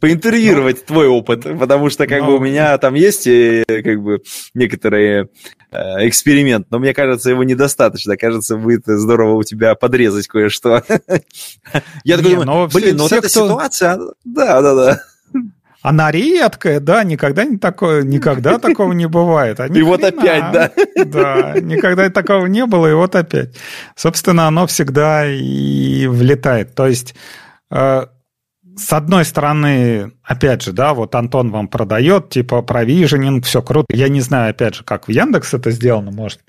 Поинтервьюировать ну, твой опыт. Потому что как ну, бы у меня там есть как бы некоторые Э, эксперимент, но мне кажется, его недостаточно. Кажется, будет здорово у тебя подрезать кое-что. Я такой думаю, блин, ну вот эта ситуация, да, да, да. Она редкая, да, никогда не такое, никогда такого не бывает. А и вот опять, да. Да, никогда такого не было, и вот опять. Собственно, оно всегда и влетает. То есть э, с одной стороны, опять же, да, вот Антон вам продает, типа, провиженинг, все круто. Я не знаю, опять же, как в Яндекс это сделано, может,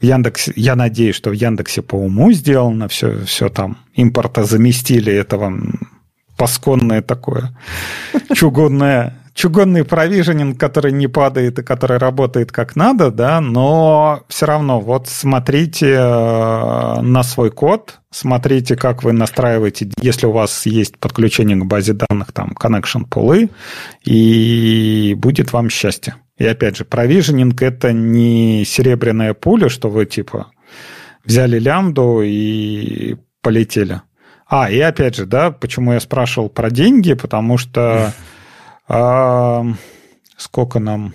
в Яндексе, я надеюсь, что в Яндексе по уму сделано, все, все там, импорта заместили, это вам пасконное такое, чугунное чугунный провиженинг, который не падает и который работает как надо, да, но все равно вот смотрите э, на свой код, смотрите, как вы настраиваете, если у вас есть подключение к базе данных, там, connection пулы, и будет вам счастье. И опять же, провиженинг – это не серебряная пуля, что вы, типа, взяли лямбду и полетели. А, и опять же, да, почему я спрашивал про деньги, потому что а, сколько нам?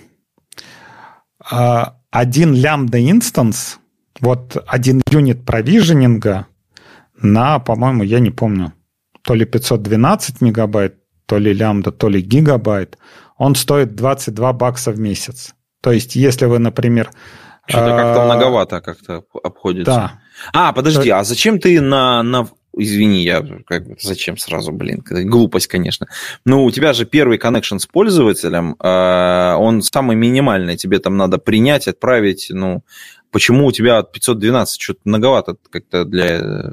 А, один лямбда инстанс, вот один юнит провиженинга на, по-моему, я не помню, то ли 512 мегабайт, то ли лямбда, то ли гигабайт, он стоит 22 бакса в месяц. То есть, если вы, например... Что-то как-то а, многовато как-то обходится. Да. А, подожди, а зачем ты на, на извини, я как бы зачем сразу, блин, глупость, конечно. Ну, у тебя же первый коннекшн с пользователем, а, он самый минимальный, тебе там надо принять, отправить, ну, почему у тебя 512, что-то многовато как-то для э,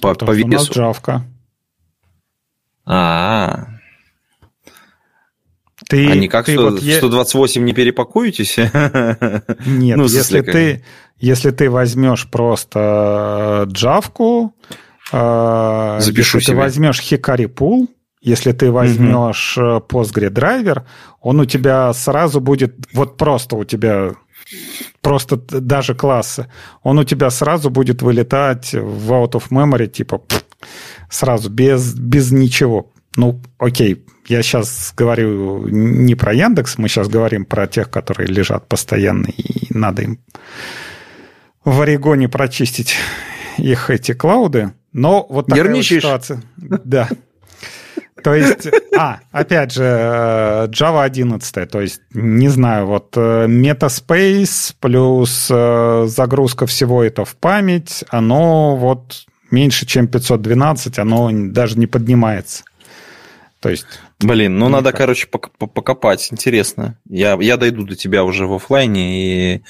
по, по весу. У нас джавка. А, -а, -а. Ты, а никак ты 100, вот 128 не перепакуетесь? Нет, ну, если, ты, если ты возьмешь просто джавку, э, Запишу если себе. ты возьмешь Hikari Pool, если ты возьмешь угу. Postgre драйвер, он у тебя сразу будет, вот просто у тебя, просто даже классы, он у тебя сразу будет вылетать в out of memory, типа сразу, без, без ничего. Ну, окей, я сейчас говорю не про Яндекс, мы сейчас говорим про тех, которые лежат постоянно, и надо им в Орегоне прочистить их эти клауды. Но вот такая вот ситуация. Да. То есть, а, опять же, Java 11, то есть, не знаю, вот э, Metaspace плюс э, загрузка всего это в память, оно вот меньше, чем 512, оно даже не поднимается. То есть... Блин, ну надо, короче, покопать. Интересно. Я, я дойду до тебя уже в офлайне и,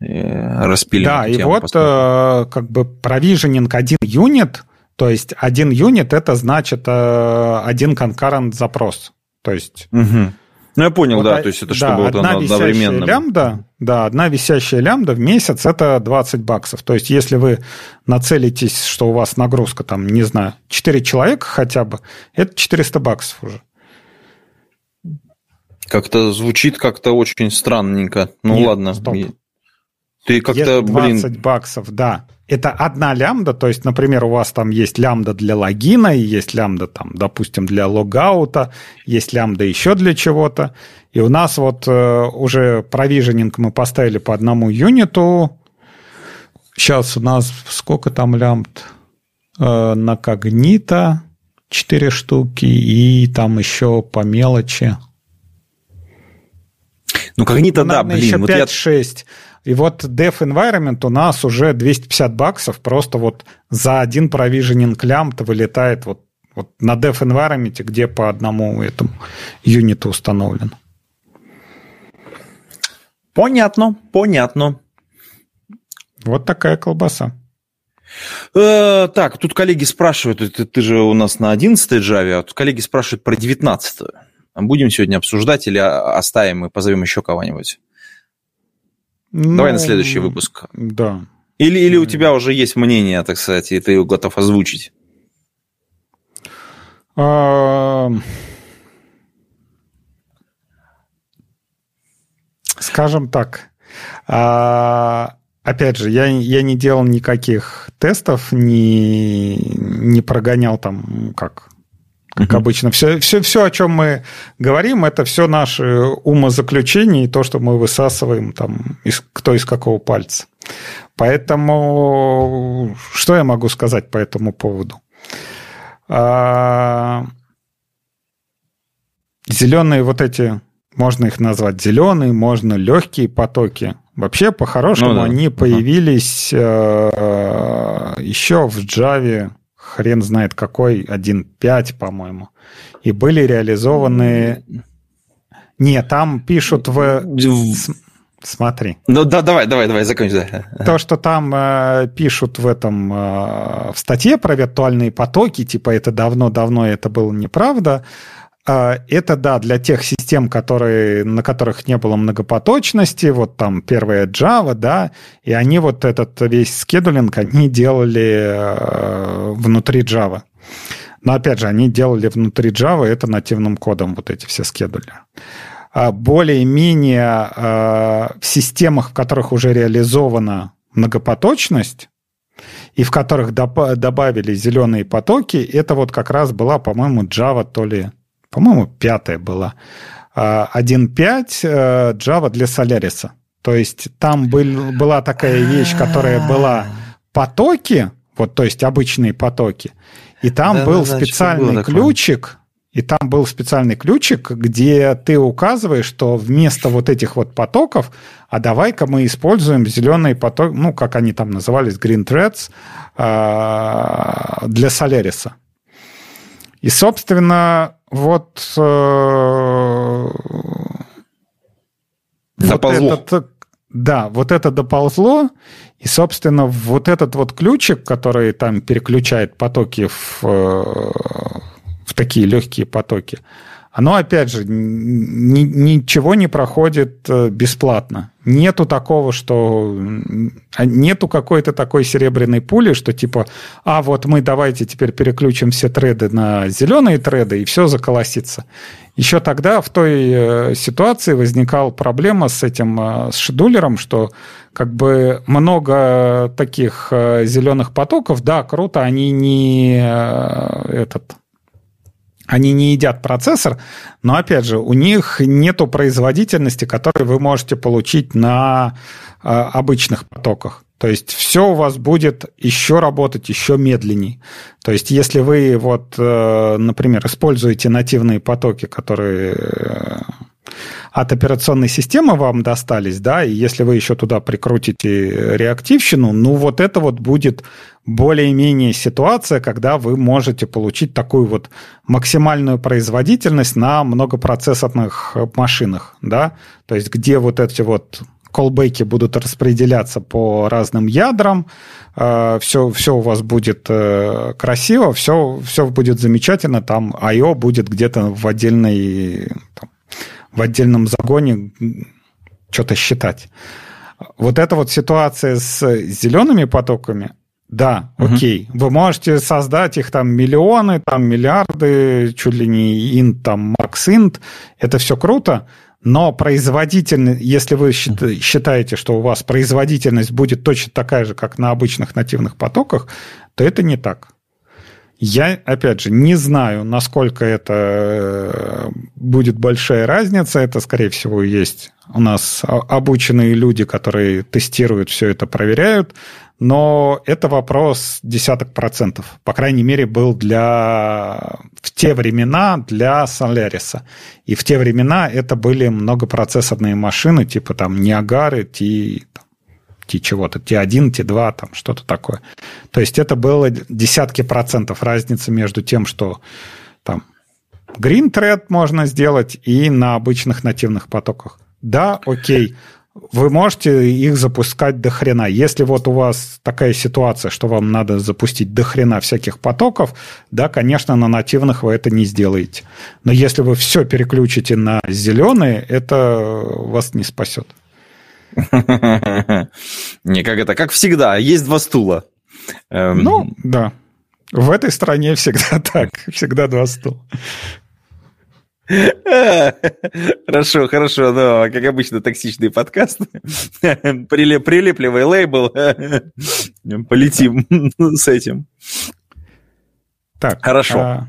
и распилим. Да, и вот посмотрим. Э, как бы провиженинг один юнит То есть один юнит это значит э, один конкурент запрос. То есть... Угу. Ну, я понял, вот, да, то есть это да, чтобы вот одновременно... лямбда, да, одна висящая лямбда в месяц – это 20 баксов. То есть если вы нацелитесь, что у вас нагрузка, там, не знаю, 4 человека хотя бы, это 400 баксов уже. Как-то звучит как-то очень странненько. Ну, Нет, ладно. Стоп. Ты как-то, 20 блин... баксов, да это одна лямбда, то есть, например, у вас там есть лямбда для логина, и есть лямбда там, допустим, для логаута, есть лямбда еще для чего-то. И у нас вот э, уже провиженинг мы поставили по одному юниту. Сейчас у нас сколько там лямбд? Э, на когнита 4 штуки, и там еще по мелочи. Ну, когнита, ну, да, блин. Еще 5-6. Вот я... И вот Dev Environment у нас уже 250 баксов просто вот за один провиженинг лямбда вылетает вот, вот на Dev Environment, где по одному этому юниту установлен. Понятно, понятно. Вот такая колбаса. Э, так, тут коллеги спрашивают, ты, ты же у нас на 11 Java, а тут коллеги спрашивают про 19 -ю. Будем сегодня обсуждать или оставим и позовем еще кого-нибудь? Ну, Давай на следующий выпуск. Да. Или, или у тебя уже есть мнение, так сказать, и ты его готов озвучить? А... Скажем так. А... Опять же, я, я не делал никаких тестов, не, не прогонял там, как как обычно. Все, все, все, о чем мы говорим, это все наши умозаключения и то, что мы высасываем там, из, кто из какого пальца. Поэтому что я могу сказать по этому поводу? А, зеленые вот эти, можно их назвать зеленые, можно легкие потоки. Вообще, по-хорошему, ну, да. они появились uh еще в Java хрен знает какой, 1.5, по-моему. И были реализованы... Не, там пишут в... Смотри. Ну да, давай, давай, давай, закончи. То, что там э, пишут в этом э, в статье про виртуальные потоки, типа это давно-давно это было неправда. А, это, да, для тех систем, которые, на которых не было многопоточности, вот там первая Java, да, и они вот этот весь скедулинг, они делали э, внутри Java. Но опять же, они делали внутри Java это нативным кодом, вот эти все скедули. А более-менее э, в системах, в которых уже реализована многопоточность, и в которых добавили зеленые потоки, это вот как раз была, по-моему, Java то ли по-моему, пятая была, 1.5 э, Java для Solaris. То есть там был, была такая вещь, которая была потоки, вот, то есть обычные потоки, и там да, был да, специальный ключик, и там был специальный ключик, где ты указываешь, что вместо вот этих вот потоков, а давай-ка мы используем зеленые потоки, ну, как они там назывались, green threads, э, для Solaris. И, собственно, вот... Э, Доползло. Вот этот, да, вот это доползло, и, собственно, вот этот вот ключик, который там переключает потоки в, э, в такие легкие потоки, оно, опять же, ни, ничего не проходит э, бесплатно. Нету такого, что... А, нету какой-то такой серебряной пули, что типа, а вот мы давайте теперь переключим все треды на зеленые треды, и все заколосится. Еще тогда в той э, ситуации возникала проблема с этим, э, с шедулером, что как бы много таких зеленых потоков, да, круто, они не этот они не едят процессор, но, опять же, у них нету производительности, которую вы можете получить на э, обычных потоках. То есть все у вас будет еще работать еще медленнее. То есть если вы, вот, э, например, используете нативные потоки, которые э, от операционной системы вам достались, да, и если вы еще туда прикрутите реактивщину, ну вот это вот будет более-менее ситуация, когда вы можете получить такую вот максимальную производительность на многопроцессорных машинах, да, то есть где вот эти вот колбеки будут распределяться по разным ядрам, все, все у вас будет красиво, все, все будет замечательно, там I.O. будет где-то в отдельной там, в отдельном загоне что-то считать. Вот эта вот ситуация с зелеными потоками, да, угу. окей. Вы можете создать их там миллионы, там миллиарды, чуть ли не инт, там макс инт. Это все круто, но производительность, если вы считаете, что у вас производительность будет точно такая же, как на обычных нативных потоках, то это не так. Я, опять же, не знаю, насколько это э, будет большая разница. Это, скорее всего, есть у нас обученные люди, которые тестируют все это, проверяют. Но это вопрос десяток процентов. По крайней мере, был для... в те времена для Solaris. И в те времена это были многопроцессорные машины, типа там Ниагары, Ти, T чего-то, T1, T2, там что-то такое. То есть это было десятки процентов разницы между тем, что там Green Thread можно сделать и на обычных нативных потоках. Да, окей, вы можете их запускать до хрена. Если вот у вас такая ситуация, что вам надо запустить до хрена всяких потоков, да, конечно, на нативных вы это не сделаете. Но если вы все переключите на зеленые, это вас не спасет. Не, как это, как всегда, есть два стула. Эм, ну, да. В этой стране всегда так, всегда два стула. Хорошо, хорошо, но, как обычно, токсичный подкаст. Прилеп, прилепливай лейбл, полетим с этим. Так, хорошо. А,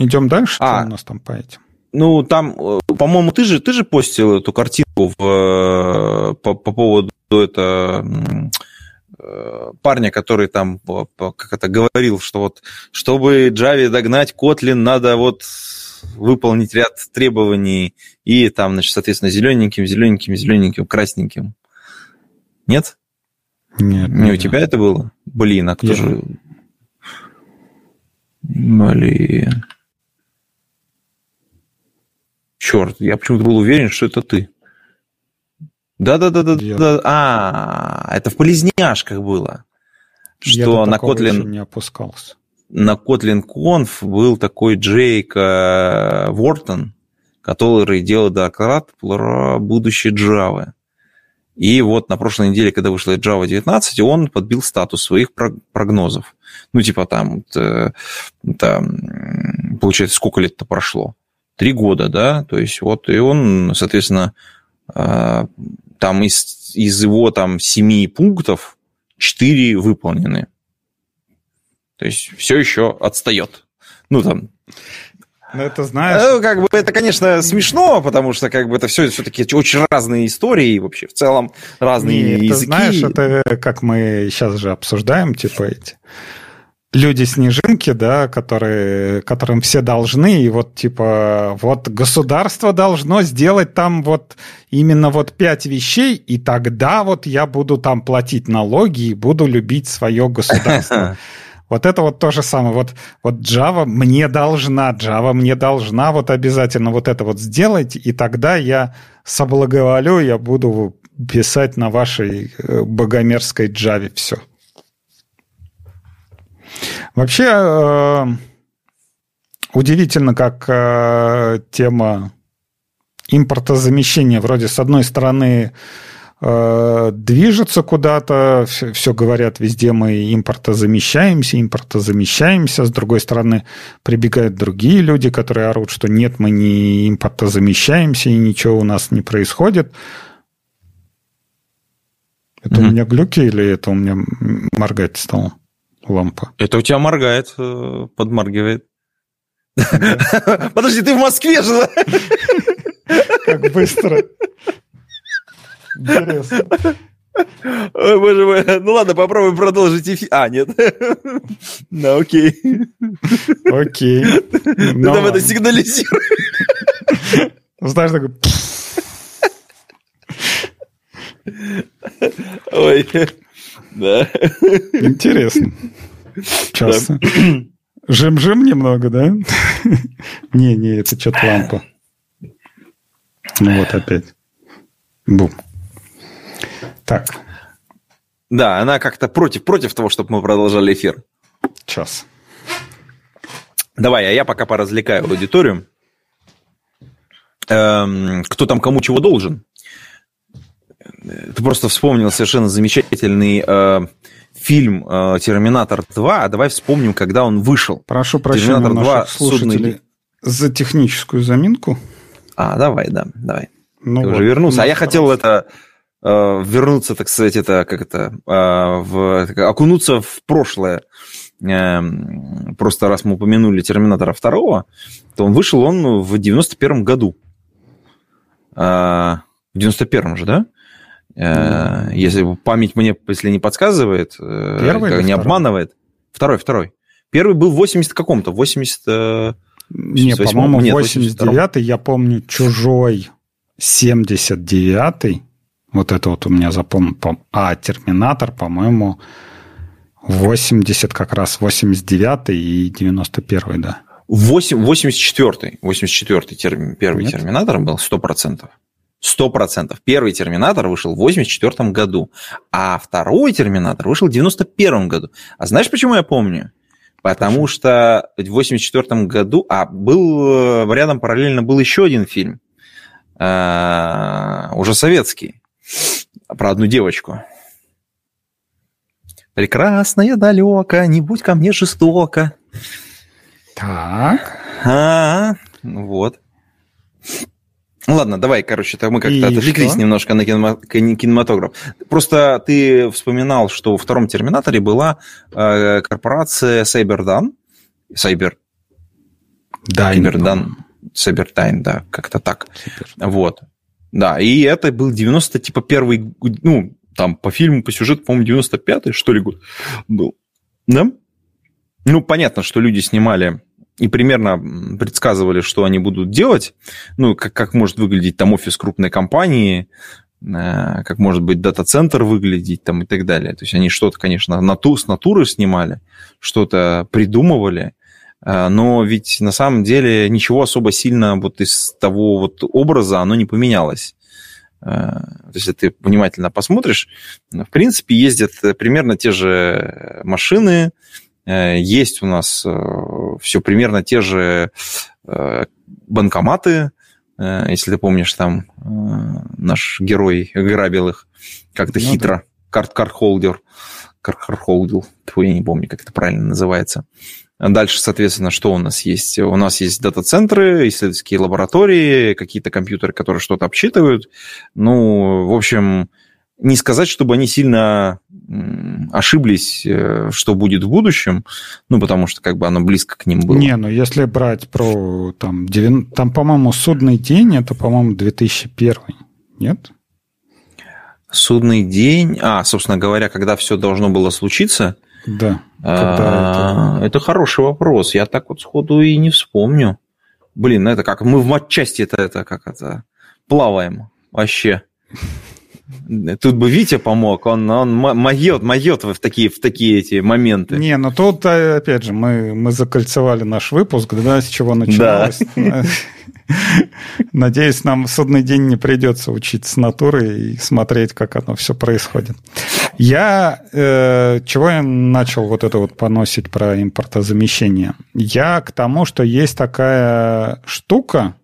идем дальше, а, что у нас там по этим? Ну, там, э, по-моему, ты же, ты же постил эту картинку в, э, по, по поводу это э, парня, который там, как это говорил, что вот, чтобы Java догнать Kotlin, надо вот выполнить ряд требований и там, значит, соответственно, зелененьким, зелененьким, зелененьким, красненьким. Нет? Нет. Не у тебя это было? Блин, а кто Я... же... Блин. Черт, я почему-то был уверен, что это ты. Да-да-да-да. да. А, это в полезняшках было. Что на Kotlin... не опускался. На Kotlin Conf был такой Джейк Вортон, который делал доклад про будущее Java. И вот на прошлой неделе, когда вышла Java 19, он подбил статус своих прогнозов. Ну, типа там, это, получается, сколько лет-то прошло? Три года, да, то есть вот, и он, соответственно, а, там из, из его там семи пунктов четыре выполнены. То есть все еще отстает. Ну, там, ну, это знаешь... Ну, как бы это, конечно, смешно, потому что как бы это все все-таки очень разные истории и вообще в целом разные Не, языки. Ты знаешь, это как мы сейчас же обсуждаем, типа эти люди-снежинки, да, которые, которым все должны, и вот типа вот государство должно сделать там вот именно вот пять вещей, и тогда вот я буду там платить налоги и буду любить свое государство. Вот это вот то же самое. Вот, вот Java мне должна, Java мне должна вот обязательно вот это вот сделать, и тогда я соблаговолю, я буду писать на вашей э, богомерзкой Java все. Вообще, э, удивительно, как э, тема импортозамещения вроде с одной стороны э, движется куда-то, все, все говорят, везде мы импортозамещаемся, импортозамещаемся, с другой стороны прибегают другие люди, которые орут, что нет, мы не импортозамещаемся, и ничего у нас не происходит. Это mm-hmm. у меня глюки или это у меня моргать стало? Лампа. Это у тебя моргает, э, подмаргивает. Подожди, ты в Москве же? Как быстро. Интересно. Ой, боже мой. Ну ладно, попробуем продолжить эфир. А, нет. Ну, окей. Окей. Ты ну там это сигнализируешь. Знаешь, такой... Ой. Да. Интересно. Часто. Жим-жим немного, да? Не, не, это что-то лампа. Ну вот опять. Бум. Так. Да, она как-то против, против того, чтобы мы продолжали эфир. Сейчас. Давай, а я пока поразвлекаю аудиторию. Эм, кто там кому чего должен? Ты просто вспомнил совершенно замечательный э, фильм э, «Терминатор 2», а давай вспомним, когда он вышел. Прошу прощения «Терминатор 2. слушателей судный... за техническую заминку. А, давай, да, давай. Ну, Ты вот, уже вернулся. А я хотел это э, вернуться, так сказать, это как это, э, в, окунуться в прошлое. Э, просто раз мы упомянули Терминатора 2, то он вышел он в 91 году. Э, в 91 же, да? Mm. Если память мне, если не подсказывает, э, Первый не обманывает. Второй, второй. Первый был в 80 каком-то, 80... Не, по-моему, 89-й, я помню, «Чужой» 79-й. Вот это вот у меня запомнил. А «Терминатор», по-моему, 80 как раз, 89-й и 91-й, да. 8, 84-й, 84-й терм, первый Нет? «Терминатор» был 100%. Сто процентов. Первый «Терминатор» вышел в 84 году, а второй «Терминатор» вышел в 91 году. А знаешь, почему я помню? Потому что в 84 году, а был э, рядом параллельно был еще один фильм, э, уже советский, про одну девочку. Прекрасная далека, не будь ко мне жестоко. Так. А, вот. Ну ладно, давай, короче, так мы как-то отвлеклись что? немножко на кинематограф. Просто ты вспоминал, что во втором Терминаторе была э, корпорация Cyberdyne. Cyber... Cyberdyne. Cyberdyne, да, как-то так. Cyber. Вот. Да, и это был 90, типа, первый, ну, там, по фильму, по сюжету, по-моему, 95-й, что ли, год был. Да? Ну, понятно, что люди снимали и примерно предсказывали, что они будут делать, ну, как, как может выглядеть там офис крупной компании, э, как может быть дата-центр выглядеть там и так далее. То есть они что-то, конечно, нату, с натуры снимали, что-то придумывали, э, но ведь на самом деле ничего особо сильно вот из того вот образа оно не поменялось. Э, то есть, если ты внимательно посмотришь, в принципе, ездят примерно те же машины, есть у нас э, все примерно те же э, банкоматы, если ты помнишь, там наш герой грабил их как-то ну, хитро, да. карт кархолдер, кархолдил, я не помню, как это правильно называется. Дальше, соответственно, что у нас есть? У нас есть дата-центры, исследовательские лаборатории, какие-то компьютеры, которые что-то обсчитывают. Ну, в общем, не сказать, чтобы они сильно ошиблись, э, что будет в будущем, ну, потому что как бы оно близко к ним было. Не, ну, если брать про, там, 9, там по-моему, судный день, это, по-моему, 2001, нет? Судный день, а, собственно говоря, когда все должно было случиться. Да. А, это... это хороший вопрос. Я так вот сходу и не вспомню. Блин, ну это как мы в матчасти это, это как это плаваем вообще. Тут бы Витя помог, он, он моет, моет в такие, в такие эти моменты. Не, ну тут, э, опять же, мы, мы закольцевали наш выпуск, да, с чего началось. Да. Надеюсь, нам в судный день не придется учиться с натуры и смотреть, как оно все происходит. Я, э, чего я начал вот это вот поносить про импортозамещение? Я к тому, что есть такая штука,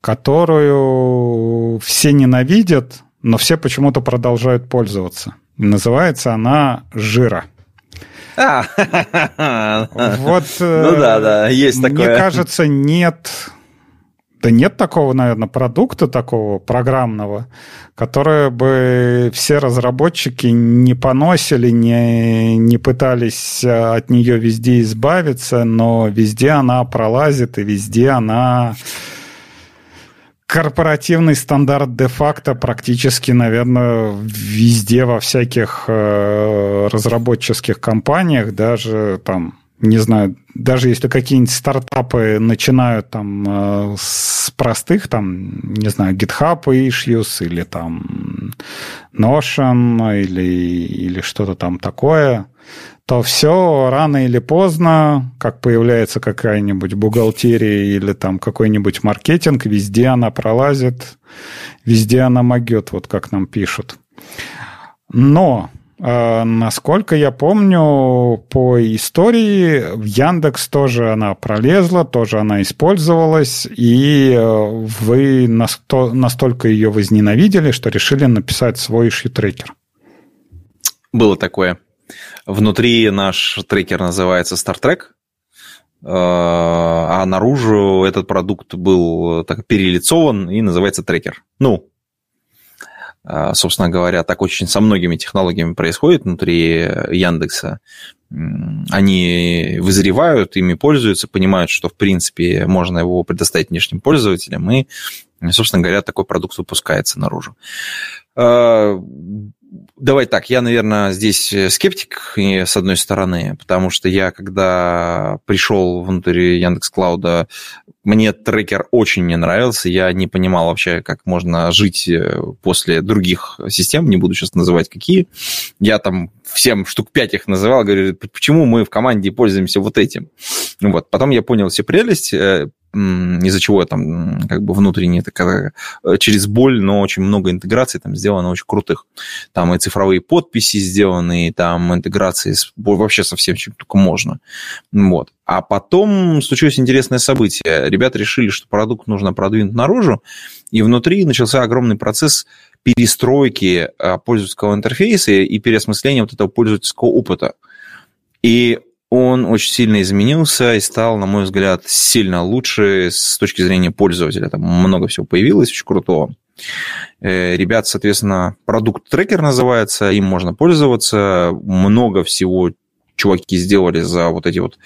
которую все ненавидят, но все почему-то продолжают пользоваться. Называется она жира. А, вот. Ну да, да, есть такое. Мне кажется, нет, да нет такого, наверное, продукта такого программного, которое бы все разработчики не поносили, не, не пытались от нее везде избавиться, но везде она пролазит и везде она корпоративный стандарт де-факто практически, наверное, везде во всяких э, разработческих компаниях, даже там, не знаю, даже если какие-нибудь стартапы начинают там э, с простых, там, не знаю, GitHub issues или там Notion или, или что-то там такое, то все рано или поздно, как появляется какая-нибудь бухгалтерия или там какой-нибудь маркетинг, везде она пролазит, везде она могет, вот как нам пишут. Но э, Насколько я помню, по истории в Яндекс тоже она пролезла, тоже она использовалась, и э, вы настолько ее возненавидели, что решили написать свой issue-трекер. Было такое. Внутри наш трекер называется Star Trek, э, а наружу этот продукт был так перелицован и называется трекер. Ну, э, собственно говоря, так очень со многими технологиями происходит внутри Яндекса. Они вызревают, ими пользуются, понимают, что, в принципе, можно его предоставить внешним пользователям, и, собственно говоря, такой продукт выпускается наружу. Давай так, я, наверное, здесь э, скептик, с одной стороны, потому что я, когда пришел внутрь Яндекс Клауда, мне трекер очень не нравился, я не понимал вообще, как можно жить э, после других систем, не буду сейчас называть какие. Я там всем штук пять их называл, говорю, почему мы в команде пользуемся вот этим. Вот. Потом я понял все прелесть, э, из-за чего там как бы внутренне такая, э, через боль, но очень много интеграций там сделано очень крутых. Там и цифровые подписи сделаны, и там интеграции с, вообще со всем, чем только можно. Вот. А потом случилось интересное событие. Ребята решили, что продукт нужно продвинуть наружу, и внутри начался огромный процесс перестройки э, пользовательского интерфейса и переосмысления вот этого пользовательского опыта. И он очень сильно изменился и стал, на мой взгляд, сильно лучше с точки зрения пользователя. Там много всего появилось очень крутого. Э, ребят, соответственно, продукт трекер называется, им можно пользоваться. Много всего чуваки сделали за вот эти вот,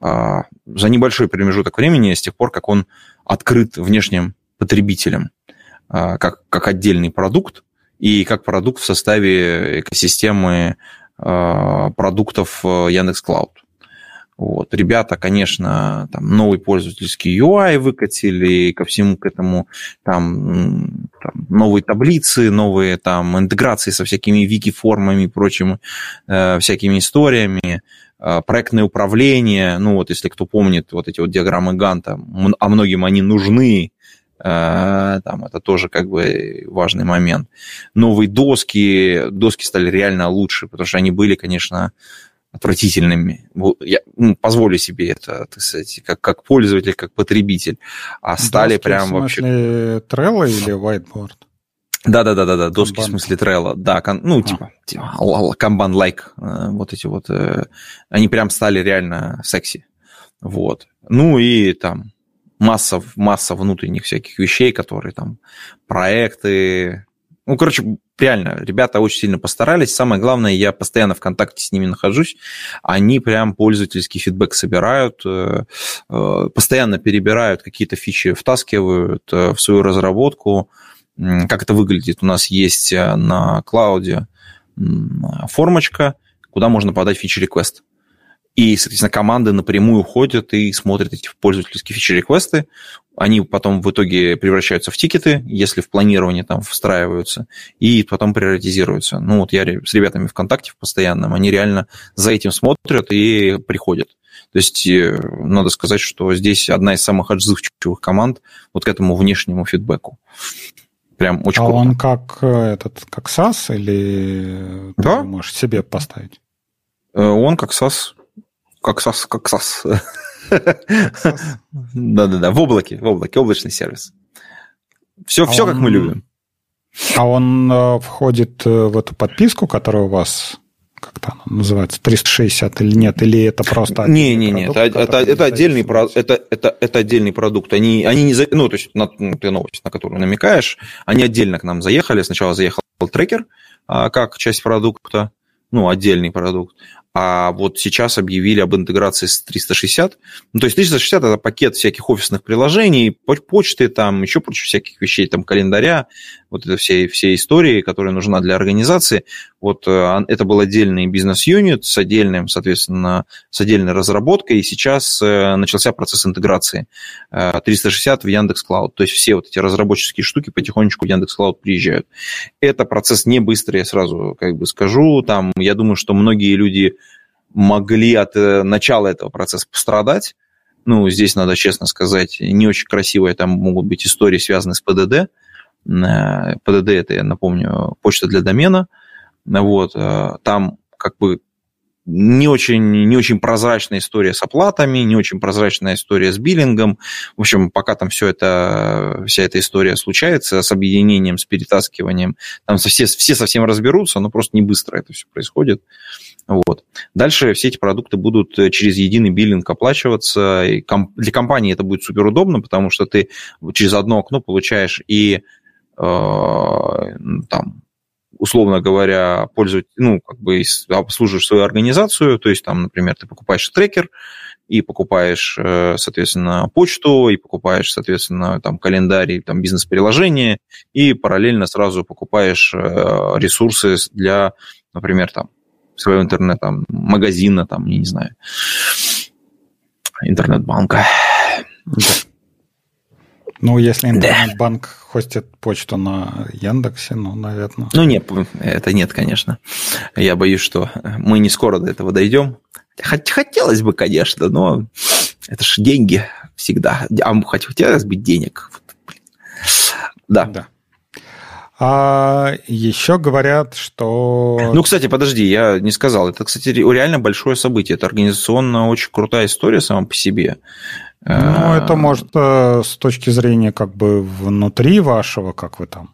а, за небольшой промежуток времени, с тех пор, как он открыт внешним потребителям, а, как, как отдельный продукт и как продукт в составе экосистемы а, продуктов э, Яндекс Клауд. Вот. Ребята, конечно, там новый пользовательский UI выкатили, ко всему к этому там, там новые таблицы, новые там интеграции со всякими вики-формами и прочими э, всякими историями, э, проектное управление, ну вот если кто помнит вот эти вот диаграммы Ганта, а многим они нужны, э, там это тоже как бы важный момент. Новые доски, доски стали реально лучше, потому что они были, конечно, отвратительными. Я ну, позволю себе это, так сказать, как, как пользователь, как потребитель. А стали доски прям в вообще... В Trello или Whiteboard? Да-да-да-да, доски в смысле Trello, да, ну, а. типа, типа канбан-лайк, э, вот эти вот, э, они прям стали реально секси, вот. Ну и там масса, масса внутренних всяких вещей, которые там, проекты, ну, короче, реально, ребята очень сильно постарались. Самое главное, я постоянно в контакте с ними нахожусь. Они прям пользовательский фидбэк собирают, э, э, постоянно перебирают какие-то фичи, втаскивают э, в свою разработку. Как это выглядит? У нас есть на клауде формочка, куда можно подать фичи-реквест. И, соответственно, команды напрямую ходят и смотрят эти пользовательские фичи-реквесты. Они потом в итоге превращаются в тикеты, если в планирование там встраиваются, и потом приоритизируются. Ну, вот я с ребятами ВКонтакте в постоянном, они реально за этим смотрят и приходят. То есть э, надо сказать, что здесь одна из самых отзывчивых команд вот к этому внешнему фидбэку. Прям очень а круто. он как э, этот, как SAS или да? ты можешь себе поставить? Э, он как SAS как САС, как САС. Да-да-да, в облаке, в облаке, облачный сервис. Все, а все он, как мы любим. А он э, входит э, в эту подписку, которая у вас как-то она называется, 360 или нет, или это просто... Не, не, не, это, это, это, отдельный, про, это, это, это отдельный продукт. Они, они не, за, ну, то есть, на, ну, ты новость, на которую намекаешь, они отдельно к нам заехали. Сначала заехал трекер, а, как часть продукта, ну, отдельный продукт а вот сейчас объявили об интеграции с 360. Ну, то есть 360 – это пакет всяких офисных приложений, почты, там, еще прочих всяких вещей, там, календаря, вот это все, все истории, которые нужна для организации. Вот э, это был отдельный бизнес-юнит с отдельным, соответственно, с отдельной разработкой, и сейчас э, начался процесс интеграции 360 э, в Яндекс Клауд. То есть все вот эти разработческие штуки потихонечку в Яндекс Клауд приезжают. Это процесс не быстрый, я сразу как бы скажу. Там, я думаю, что многие люди могли от начала этого процесса пострадать. Ну, здесь надо честно сказать, не очень красивые там могут быть истории, связанные с ПДД, ПДД – это, я напомню, почта для домена. Вот, там как бы не очень, не очень прозрачная история с оплатами, не очень прозрачная история с биллингом. В общем, пока там все это, вся эта история случается с объединением, с перетаскиванием, там все, все совсем разберутся, но просто не быстро это все происходит. Вот. Дальше все эти продукты будут через единый биллинг оплачиваться. И для компании это будет супер удобно, потому что ты через одно окно получаешь и э, там условно говоря, пользовать, ну, как бы обслуживаешь свою организацию, то есть там, например, ты покупаешь трекер и покупаешь, э, соответственно, почту, и покупаешь, соответственно, там календарь, там бизнес-приложение, и параллельно сразу покупаешь э, ресурсы для, например, там своего интернет, там, магазина, там, я не знаю, интернет-банка. Да. Ну, если интернет-банк да. хостит почту на Яндексе, ну, наверное. Ну, нет, это нет, конечно. Я боюсь, что мы не скоро до этого дойдем. Хотелось бы, конечно, но это же деньги всегда. А хотелось бы денег. Да. да. А еще говорят, что... Ну, кстати, подожди, я не сказал. Это, кстати, реально большое событие. Это организационно очень крутая история сама по себе. Ну, это может э, с точки зрения как бы внутри вашего, как вы там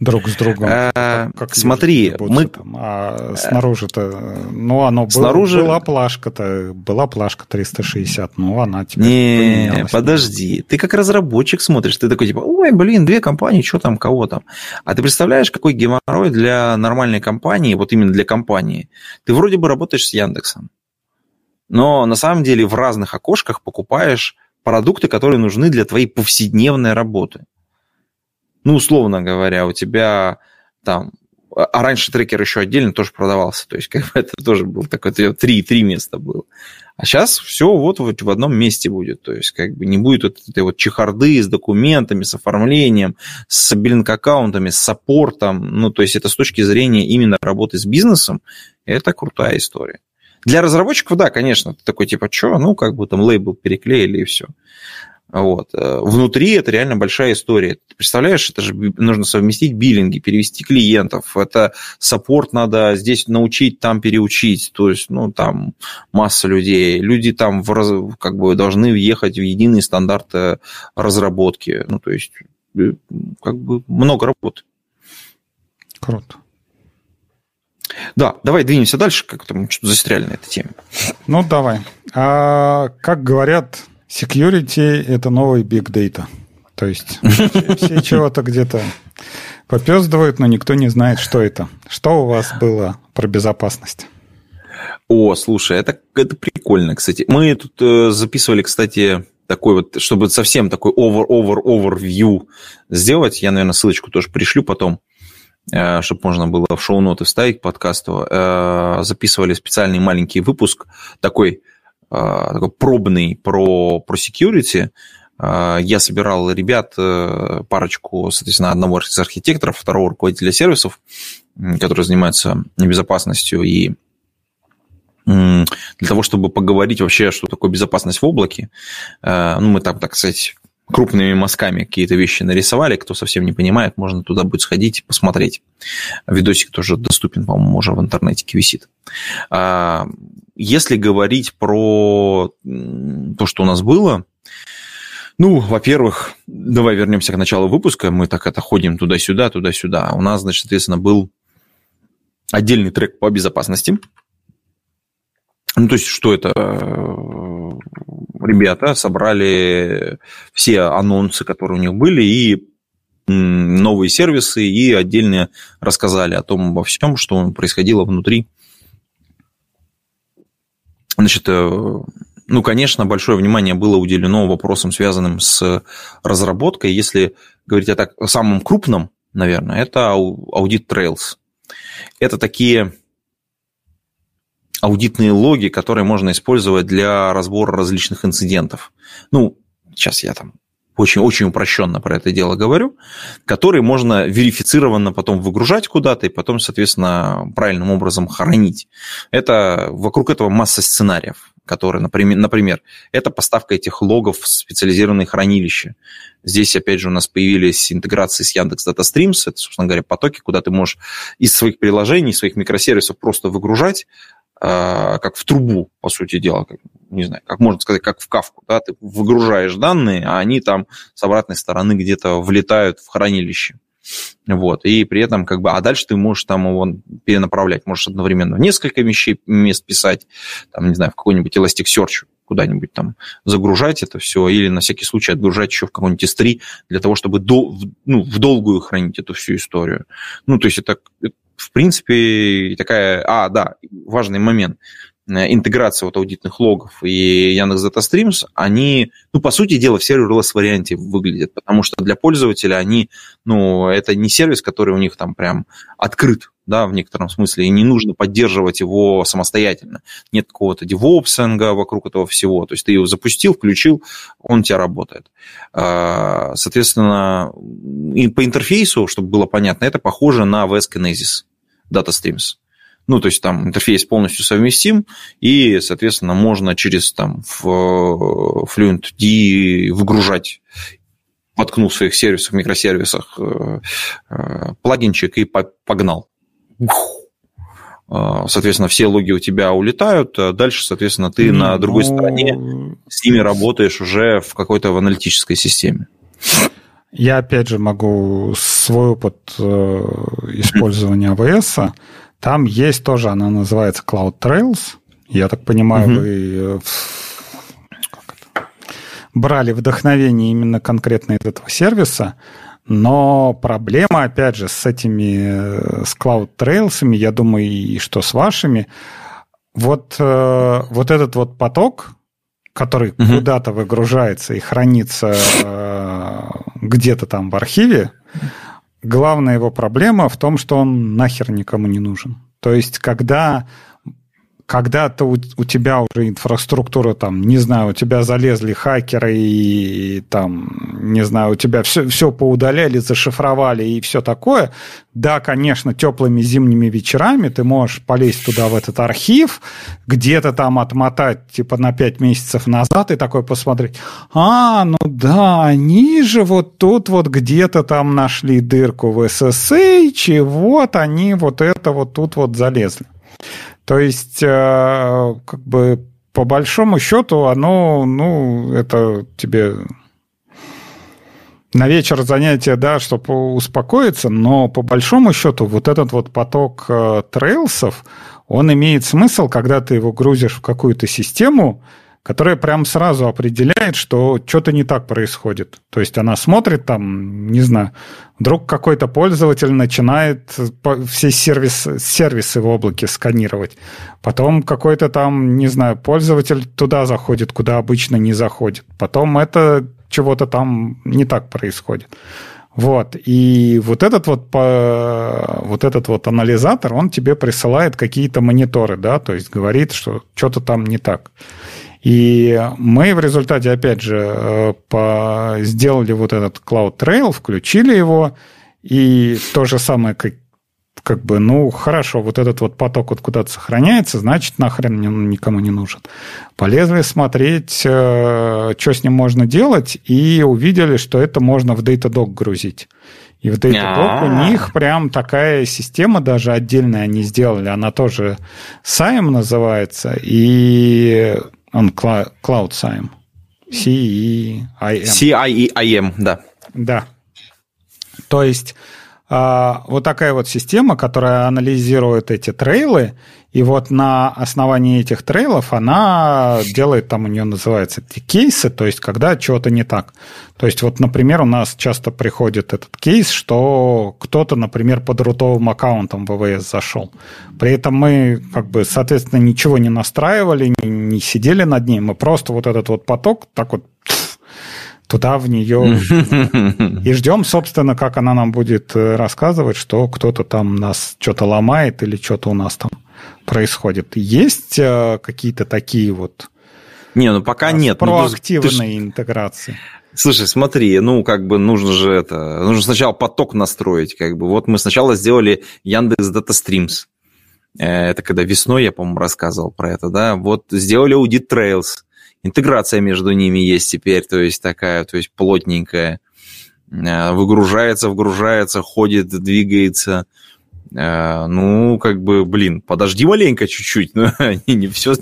друг с другом. А, как смотри, мы... Там, а снаружи-то, ну, оно снаружи... была плашка-то, была плашка 360, ну, она теперь Не, подожди, ты как разработчик смотришь, ты такой типа, ой, блин, две компании, что там, кого там? А ты представляешь, какой геморрой для нормальной компании, вот именно для компании? Ты вроде бы работаешь с Яндексом, но на самом деле в разных окошках покупаешь продукты, которые нужны для твоей повседневной работы. Ну, условно говоря, у тебя там... А, а раньше трекер еще отдельно тоже продавался. То есть, как бы это тоже был такой... Три, три места было. А сейчас все вот, вот в одном месте будет. То есть, как бы не будет вот этой вот чехарды с документами, с оформлением, с биллинг-аккаунтами, с саппортом. Ну, то есть, это с точки зрения именно работы с бизнесом, это крутая история. Для разработчиков, да, конечно, ты такой типа, что, ну, как бы там лейбл переклеили и все. Вот. Э, внутри это реально большая история. Ты представляешь, это же нужно совместить биллинги, перевести клиентов. Это саппорт надо здесь научить, там переучить. То есть, ну, там масса людей. Люди там в раз, как бы должны въехать в единые стандарты разработки. Ну, то есть, э, как бы много работы. Круто. Да, давай двинемся дальше, как там что-то застряли на этой теме. Ну, давай. А, как говорят, security – это новый big data. То есть все чего-то где-то попездывают, но никто не знает, что это. Что у вас было про безопасность? О, слушай, это, это прикольно, кстати. Мы тут э, записывали, кстати, такой вот, чтобы совсем такой over-over-overview сделать. Я, наверное, ссылочку тоже пришлю потом. Э, чтобы можно было в шоу-ноты вставить к подкасту, э, записывали специальный маленький выпуск, такой, такой пробный про, про security. Я собирал ребят, парочку, соответственно, одного из архитекторов, второго руководителя сервисов, которые занимаются безопасностью и для того, чтобы поговорить вообще, что такое безопасность в облаке. Ну, мы там, так сказать, крупными мазками какие-то вещи нарисовали. Кто совсем не понимает, можно туда будет сходить и посмотреть. Видосик тоже доступен, по-моему, уже в интернете висит. А, если говорить про то, что у нас было, ну, во-первых, давай вернемся к началу выпуска. Мы так это ходим туда-сюда, туда-сюда. У нас, значит, соответственно, был отдельный трек по безопасности. Ну, то есть, что это? Ребята собрали все анонсы, которые у них были, и новые сервисы, и отдельно рассказали о том, обо всем, что происходило внутри. Значит, э, ну, конечно, большое внимание было уделено вопросам, связанным с разработкой. Если говорить о так, о самом крупном, наверное, это аудит Trails. Это такие аудитные логи, которые можно использовать для разбора различных инцидентов. Ну, сейчас я там очень-очень упрощенно про это дело говорю, которые можно верифицированно потом выгружать куда-то и потом, соответственно, правильным образом хранить. Это, вокруг этого масса сценариев. которые, например, например, это поставка этих логов в специализированные хранилища. Здесь, опять же, у нас появились интеграции с Яндекс Streams, это, собственно говоря, потоки, куда ты можешь из своих приложений, своих микросервисов просто выгружать, как в трубу, по сути дела, как, не знаю, как можно сказать, как в кавку, да, ты выгружаешь данные, а они там с обратной стороны где-то влетают в хранилище. Вот, и при этом, как бы, а дальше ты можешь там его перенаправлять, можешь одновременно в несколько вещей, мест писать, там, не знаю, в какой-нибудь Elasticsearch куда-нибудь там загружать это все, или на всякий случай отгружать еще в какой-нибудь S3 для того, чтобы до, ну, в долгую хранить эту всю историю. Ну, то есть это, в принципе, такая... А, да, важный момент. Э, интеграция вот аудитных логов и Яндекс Data Streams, они, ну, по сути дела, в серверлесс варианте выглядят, потому что для пользователя они, ну, это не сервис, который у них там прям открыт, да, в некотором смысле, и не нужно поддерживать его самостоятельно. Нет какого-то девопсинга вокруг этого всего, то есть ты его запустил, включил, он у тебя работает. А, соответственно, и по интерфейсу, чтобы было понятно, это похоже на VS Kinesis Data Streams. Ну, то есть там интерфейс полностью совместим, и, соответственно, можно через там в FluentD выгружать воткнул в своих сервисах, микросервисах э, э, плагинчик и погнал. Э, соответственно, все логи у тебя улетают, а дальше, соответственно, ты на другой ну... стороне с ними работаешь уже в какой-то в аналитической системе. Я, опять же, могу свой опыт использования AWS там есть тоже, она называется Cloud Trails. Я так понимаю, угу. вы э, брали вдохновение именно конкретно из этого сервиса. Но проблема, опять же, с этими, э, с Cloud Trails, я думаю, и что с вашими, вот, э, вот этот вот поток, который угу. куда-то выгружается и хранится где-то там в архиве, главная его проблема в том, что он нахер никому не нужен. То есть, когда когда-то у, у тебя уже инфраструктура там, не знаю, у тебя залезли хакеры и, и там, не знаю, у тебя все, все поудаляли, зашифровали и все такое. Да, конечно, теплыми зимними вечерами ты можешь полезть туда, в этот архив, где-то там отмотать, типа, на 5 месяцев назад и такой посмотреть, а, ну да, они же вот тут вот где-то там нашли дырку в SSH, и вот они вот это вот тут вот залезли. То есть, э, как бы, по большому счету, оно, ну, это тебе на вечер занятие, да, чтобы успокоиться, но по большому счету вот этот вот поток э, трейлсов, он имеет смысл, когда ты его грузишь в какую-то систему, которая прям сразу определяет, что что-то не так происходит. То есть она смотрит там, не знаю, вдруг какой-то пользователь начинает все сервис, сервисы в облаке сканировать. Потом какой-то там, не знаю, пользователь туда заходит, куда обычно не заходит. Потом это чего-то там не так происходит. Вот. И вот этот вот, вот этот вот анализатор, он тебе присылает какие-то мониторы, да, то есть говорит, что что-то там не так. И мы в результате, опять же, э, по, сделали вот этот Cloud Trail, включили его, и то же самое, как, как бы, ну, хорошо, вот этот вот поток вот куда-то сохраняется, значит, нахрен никому не нужен. Полезли смотреть, э, что с ним можно делать, и увидели, что это можно в Datadog грузить. И в Datadog у них прям такая система даже отдельная они сделали. Она тоже SIEM называется. И он Cloud CIEM. C-E-I-M. C-I-E-I-M, да. Да. То есть а, вот такая вот система, которая анализирует эти трейлы, и вот на основании этих трейлов она делает, там у нее называется эти кейсы, то есть когда чего-то не так. То есть вот, например, у нас часто приходит этот кейс, что кто-то, например, под рутовым аккаунтом ВВС зашел. При этом мы, как бы, соответственно, ничего не настраивали, не, не сидели над ним, мы просто вот этот вот поток так вот туда в нее и ждем, собственно, как она нам будет рассказывать, что кто-то там нас что-то ломает или что-то у нас там происходит. Есть э, какие-то такие вот не, ну пока нет. Ну, проактивные ну, интеграции. Слушай, смотри, ну, как бы нужно же это... Нужно сначала поток настроить, как бы. Вот мы сначала сделали Яндекс Data Streams. Э, это когда весной я, по-моему, рассказывал про это, да. Вот сделали аудит Trails. Интеграция между ними есть теперь, то есть такая, то есть плотненькая. Э, выгружается, вгружается, ходит, двигается. Э, ну, как бы, блин, подожди маленько чуть-чуть, ну, не, не все,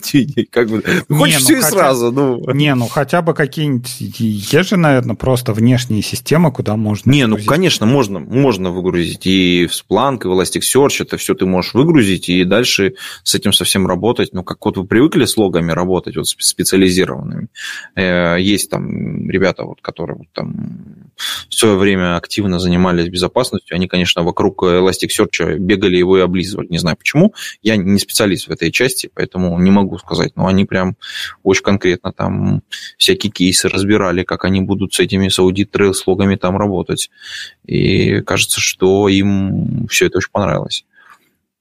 как бы, ну, хочешь все ну, и хотя, сразу, ну. Не, ну, хотя бы какие-нибудь, есть же, наверное, просто внешние системы, куда можно Не, выгрузить. ну, конечно, можно, можно выгрузить, и в Splunk, и в Elasticsearch, это все ты можешь выгрузить, и дальше с этим совсем работать, ну, как вот вы привыкли с логами работать, вот специализированными, э, есть там ребята, вот, которые вот там в свое время активно занимались безопасностью, они, конечно, вокруг Elasticsearch бегали его и облизывали. Не знаю почему. Я не специалист в этой части, поэтому не могу сказать. Но они прям очень конкретно там всякие кейсы разбирали, как они будут с этими с аудит логами там работать. И кажется, что им все это очень понравилось.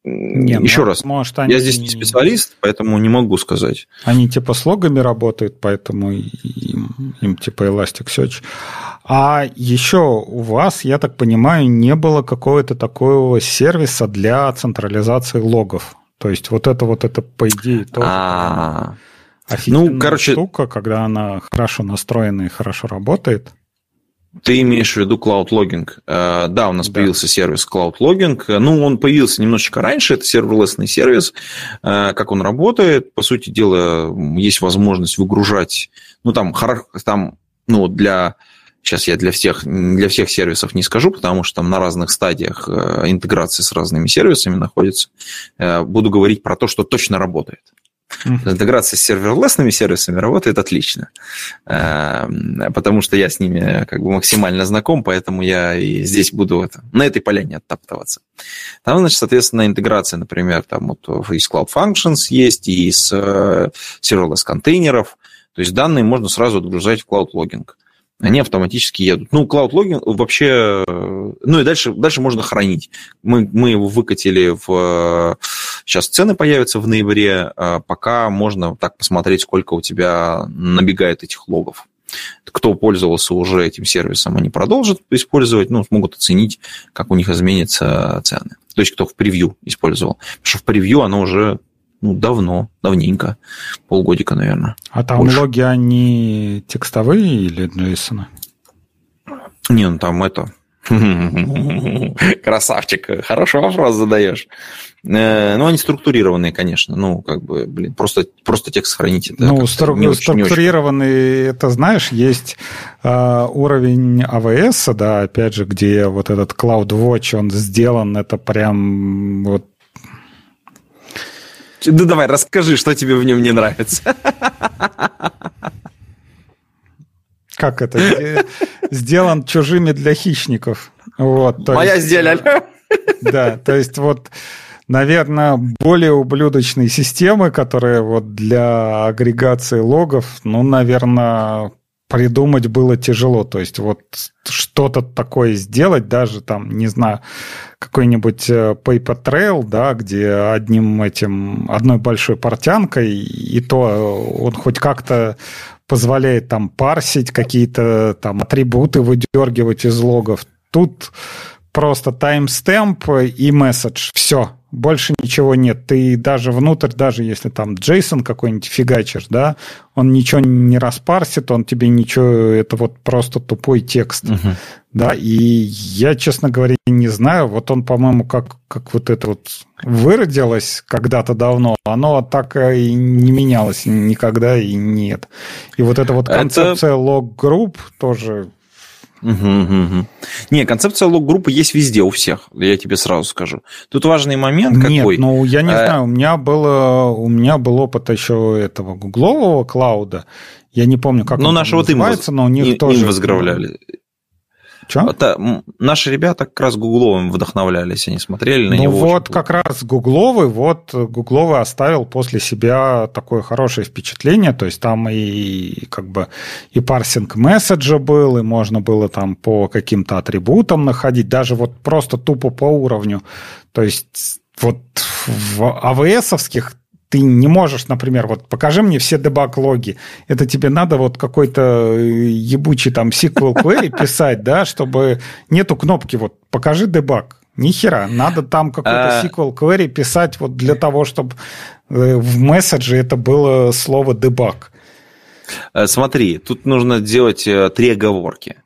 Не, Еще ну, раз, может, они... я здесь не специалист, поэтому не могу сказать. Они типа с логами работают, поэтому им, им типа Elasticsearch. А еще у вас, я так понимаю, не было какого-то такого сервиса для централизации логов. То есть вот это вот это, по идее, тоже а. ну, короче... штука, когда она хорошо настроена и хорошо работает. Ты имеешь в виду Cloud Logging? Uh, да, у нас да. появился сервис Cloud Logging. Ну, он появился немножечко раньше, это серверлесный сервис. Uh, как он работает? По сути дела, есть возможность выгружать, ну, там, там ну, для Сейчас я для всех, для всех сервисов не скажу, потому что там на разных стадиях э, интеграции с разными сервисами находится. Буду говорить про то, что точно работает. Интеграция с серверлесными сервисами работает отлично, эм, потому что я с ними как бы максимально знаком, поэтому я и здесь буду это, на этой поляне оттаптываться. Там, значит, соответственно, интеграция, например, там вот из Cloud Functions есть, и из э, serverless контейнеров, то есть данные можно сразу отгружать в Cloud Logging они автоматически едут. Ну, Cloud Logging вообще... Ну, и дальше, дальше можно хранить. Мы, мы его выкатили в... Сейчас цены появятся в ноябре, а пока можно так посмотреть, сколько у тебя набегает этих логов. Кто пользовался уже этим сервисом, они продолжат использовать, ну, смогут оценить, как у них изменятся цены. То есть, кто в превью использовал. Потому что в превью оно уже ну, давно, давненько, полгодика, наверное. А там больше. логи, они текстовые или JSON? Не, ну там это... Красавчик, хороший вопрос задаешь. Э, ну, они структурированные, конечно. Ну, как бы, блин, просто, просто текст хранить. Это ну, стру- не структурированные, это, знаешь, есть э, уровень AWS, да, опять же, где вот этот CloudWatch, он сделан, это прям вот ну давай, расскажи, что тебе в нем не нравится. Как это? Сделан чужими для хищников. Вот, Моя есть, сделали. Да, то есть вот, наверное, более ублюдочные системы, которые вот для агрегации логов, ну, наверное, придумать было тяжело. То есть вот что-то такое сделать, даже там, не знаю, какой-нибудь э, paper trail, да, где одним этим, одной большой портянкой, и то он хоть как-то позволяет там парсить какие-то там атрибуты, выдергивать из логов. Тут просто таймстемп и месседж. Все, больше ничего нет. Ты даже внутрь, даже если там JSON какой-нибудь фигачишь, да, он ничего не распарсит, он тебе ничего, это вот просто тупой текст. Uh-huh. Да, и я, честно говоря, не знаю, вот он, по-моему, как, как вот это вот выродилось когда-то давно, оно так и не менялось никогда и нет. И вот эта вот концепция это... лог-групп тоже Угу, угу. Не, концепция лог-группы есть везде у всех, я тебе сразу скажу. Тут важный момент Нет, какой. ну я не а... знаю, у меня было, у меня был опыт еще этого гуглового клауда. Я не помню, как ну, он нашего называется, но у них им, тоже... Им возглавляли. Что? Это, наши ребята как раз Гугловым вдохновлялись, они смотрели на ну него. вот как раз Гугловый, вот Гугловый оставил после себя такое хорошее впечатление, то есть там и как бы и парсинг месседжа был, и можно было там по каким-то атрибутам находить, даже вот просто тупо по уровню. То есть вот в AWS-овских ты не можешь, например, вот покажи мне все дебаг-логи. Это тебе надо вот какой-то ебучий там SQL query писать, да, чтобы нету кнопки вот покажи дебаг. Ни хера. Надо там какой-то а... SQL query писать вот для того, чтобы э, в месседже это было слово debug. Э, смотри, тут нужно делать э, три оговорки.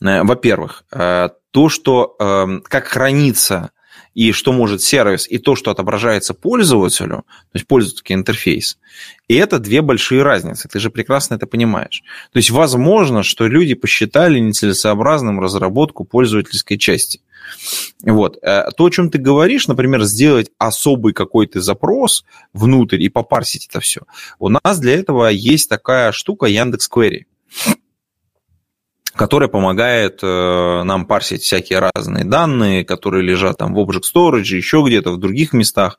Во-первых, то, что эм, как хранится и что может сервис, и то, что отображается пользователю, то есть пользовательский интерфейс, и это две большие разницы, ты же прекрасно это понимаешь. То есть возможно, что люди посчитали нецелесообразным разработку пользовательской части. Вот. Э, то, о чем ты говоришь, например, сделать особый какой-то запрос внутрь и попарсить это все. У нас для этого есть такая штука Яндекс.Query которая помогает э, нам парсить всякие разные данные, которые лежат там в Object Storage, еще где-то в других местах.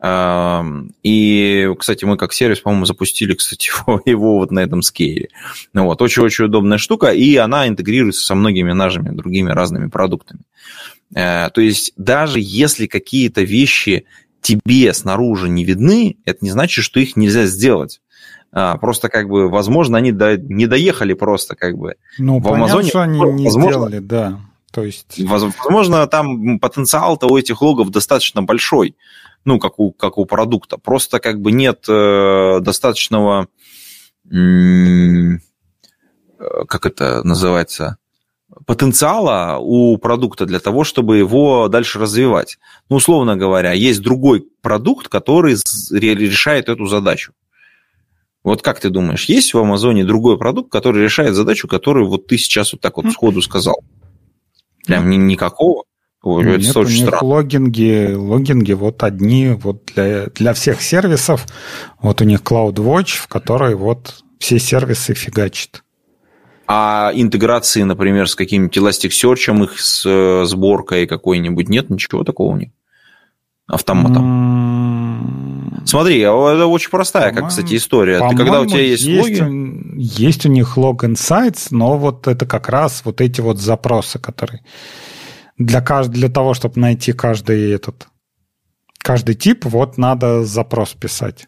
Эм, и, кстати, мы как сервис, по-моему, запустили, кстати, его, его вот на этом скейле. Ну вот, очень-очень удобная штука, и она интегрируется со многими нашими другими разными продуктами. Э, то есть даже если какие-то вещи тебе снаружи не видны, это не значит, что их нельзя сделать. А, просто как бы, возможно, они до, не доехали просто как бы. Ну, в понятно, Амазоне, что они не возможно, сделали, да. То есть... Возможно, там потенциал-то у этих логов достаточно большой, ну, как у, как у продукта. Просто как бы нет э, достаточного, э, как это называется, потенциала у продукта для того, чтобы его дальше развивать. Ну, условно говоря, есть другой продукт, который решает эту задачу. Вот как ты думаешь, есть в Амазоне другой продукт, который решает задачу, которую вот ты сейчас вот так вот сходу сказал? Прям ни, никакого? Ой, Нет, это у них странно. логинги, логинги вот одни вот для, для всех сервисов. Вот у них CloudWatch, в которой вот все сервисы фигачат. А интеграции, например, с каким-нибудь Elasticsearch, их с э, сборкой какой-нибудь, нет ничего такого у них? Автоматом. Смотри, а это очень простая, как, кстати, история. Ты когда у тебя есть, есть логи... Есть у них лог insights, но вот это как раз вот эти вот запросы, которые для, кажд... для того, чтобы найти каждый этот каждый тип, вот надо запрос писать.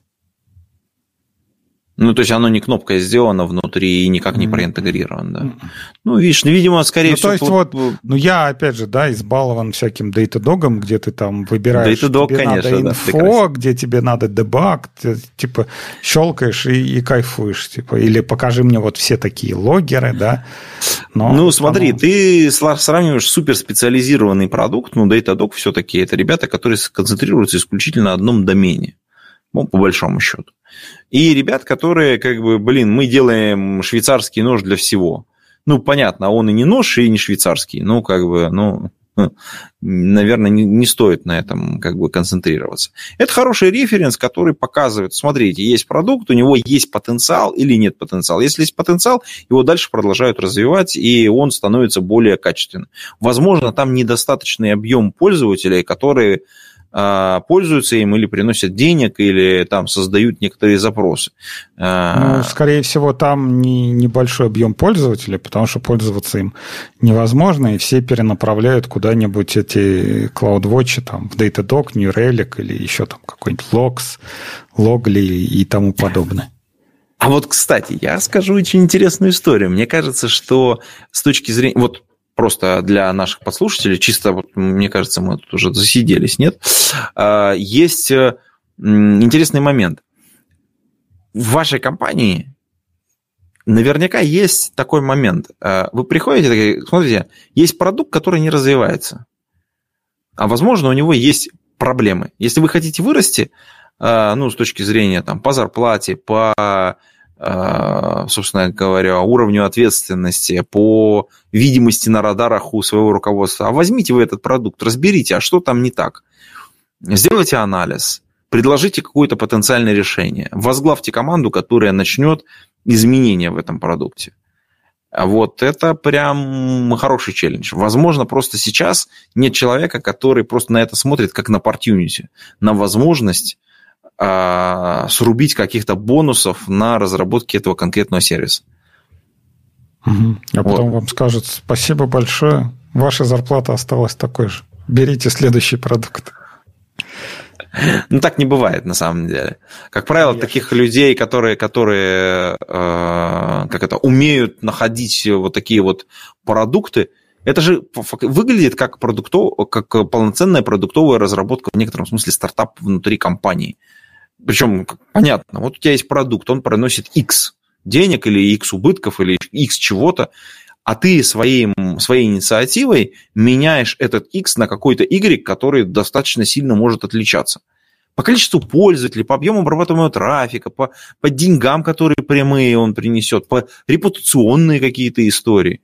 Ну, то есть оно не кнопкой сделано внутри и никак не проинтегрировано, да. Ну, видишь, ну, видимо, скорее ну, всего... То есть вот, ну, я, опять же, да, избалован всяким Datadog, где ты там выбираешь, Datadog, тебе конечно, надо инфо, да, где тебе надо дебаг, ты, типа, щелкаешь и, и кайфуешь, типа, или покажи мне вот все такие логеры, да. Но ну, смотри, оно... ты сравниваешь суперспециализированный продукт, ну, Datadog все-таки это ребята, которые концентрируются исключительно на одном домене, ну, по большому счету. И ребят, которые, как бы, блин, мы делаем швейцарский нож для всего. Ну, понятно, он и не нож, и не швейцарский. Ну, как бы, ну, наверное, не, не стоит на этом как бы концентрироваться. Это хороший референс, который показывает, смотрите, есть продукт, у него есть потенциал или нет потенциала. Если есть потенциал, его дальше продолжают развивать, и он становится более качественным. Возможно, там недостаточный объем пользователей, которые пользуются им или приносят денег, или там создают некоторые запросы. А, ну, скорее всего, там не, небольшой объем пользователей, потому что пользоваться им невозможно, и все перенаправляют куда-нибудь эти CloudWatch там, в Datadog, New Relic или еще там какой-нибудь Logs, Logly и тому подобное. А вот, кстати, я скажу очень интересную историю. Мне кажется, что с точки зрения... Вот просто для наших подслушателей, чисто, вот, мне кажется, мы тут уже засиделись, нет? А, есть э, интересный момент. В вашей компании наверняка есть такой момент. А, вы приходите, смотрите, есть продукт, который не развивается. А возможно, у него есть проблемы. Если вы хотите вырасти, а, ну, с точки зрения там, по зарплате, по собственно говоря, уровню ответственности, по видимости на радарах у своего руководства. А возьмите вы этот продукт, разберите, а что там не так. Сделайте анализ, предложите какое-то потенциальное решение, возглавьте команду, которая начнет изменения в этом продукте. Вот это прям хороший челлендж. Возможно, просто сейчас нет человека, который просто на это смотрит как на opportunity, на возможность а, срубить каких-то бонусов на разработке этого конкретного сервиса. Угу. А вот. потом вам скажут спасибо большое, ваша зарплата осталась такой же. Берите следующий продукт. Ну, так не бывает на самом деле. Как правило, Конечно. таких людей, которые, которые э, как это, умеют находить вот такие вот продукты, Это же выглядит как, продуктов, как полноценная продуктовая разработка, в некотором смысле стартап внутри компании. Причем, понятно, вот у тебя есть продукт, он проносит X денег или X убытков или X чего-то, а ты своим, своей инициативой меняешь этот X на какой-то Y, который достаточно сильно может отличаться. По количеству пользователей, по объему обрабатываемого трафика, по, по деньгам, которые прямые он принесет, по репутационные какие-то истории.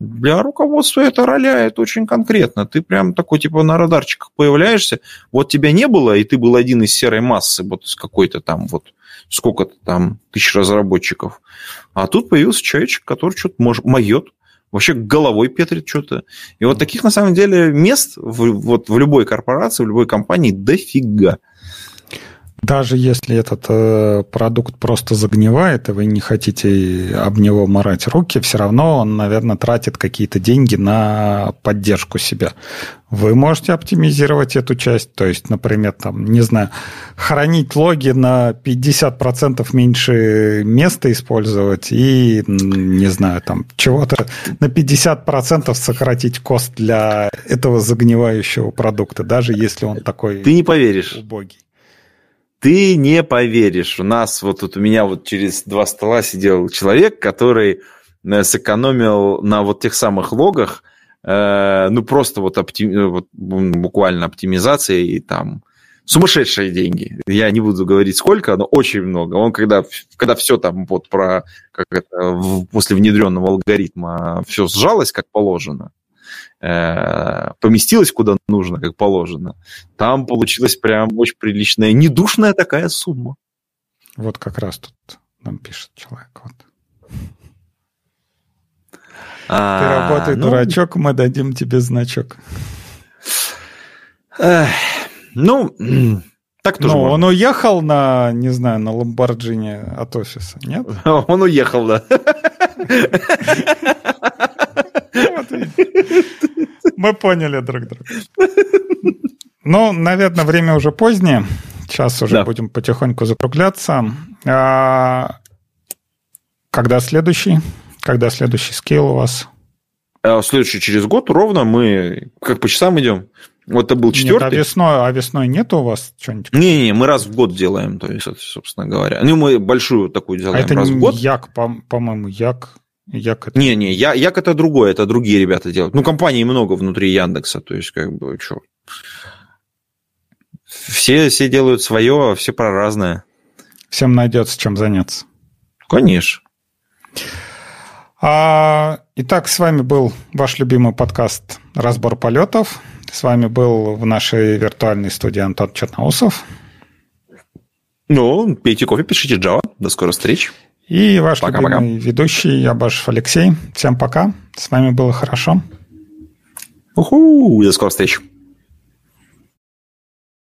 Для руководства это роляет очень конкретно. Ты прям такой, типа, на радарчиках появляешься. Вот тебя не было, и ты был один из серой массы, вот из какой-то там вот сколько-то там тысяч разработчиков. А тут появился человечек, который что-то может, моет, вообще головой петрит что-то. И вот таких, на самом деле, мест в, вот в любой корпорации, в любой компании дофига. Даже если этот э, продукт просто загнивает, и вы не хотите об него морать руки, все равно он, наверное, тратит какие-то деньги на поддержку себя. Вы можете оптимизировать эту часть, то есть, например, там, не знаю, хранить логи на 50% меньше места использовать и, не знаю, там, чего-то на 50% сократить кост для этого загнивающего продукта, даже если он такой Ты не поверишь. убогий. Ты не поверишь. У нас вот тут у меня вот через два стола сидел человек, который э, сэкономил на вот тех самых логах, э, ну просто вот, оптим, э, вот буквально оптимизация и там сумасшедшие деньги. Я не буду говорить сколько, но очень много. Он когда, когда все там вот про как это, после внедренного алгоритма все сжалось как положено, Э, поместилась куда нужно, как положено, там получилась прям очень приличная, недушная такая сумма. Вот как раз тут нам пишет человек. Вот. А, Ты работай, ну, дурачок, мы дадим тебе значок. ну, так тоже Ну, он уехал на, не знаю, на Ламборджини от офиса, нет? Он уехал, да. Мы поняли друг друга. Ну, наверное, время уже позднее. Сейчас уже да. будем потихоньку закругляться. А, когда следующий? Когда следующий скейл у вас? А следующий через год ровно мы как по часам идем. Вот это был четвертый. Нет, а весной, а весной нет у вас что-нибудь? Не-не, мы раз в год делаем, то есть, собственно говоря. Ну, мы большую такую делаем а это раз в год. Як, по-моему, Як. Як это... Не, не, я, Як это другое, это другие ребята делают. Ну, компаний много внутри Яндекса, то есть, как бы, что. Все, все делают свое, а все про разное. Всем найдется чем заняться. Конечно. А, итак, с вами был ваш любимый подкаст «Разбор полетов». С вами был в нашей виртуальной студии Антон Черноусов. Ну, пейте кофе, пишите Java. До скорых встреч. И ваш пока, любимый пока. ведущий Ябашев Алексей. Всем пока. С вами было хорошо. Уху, до скорых встреч.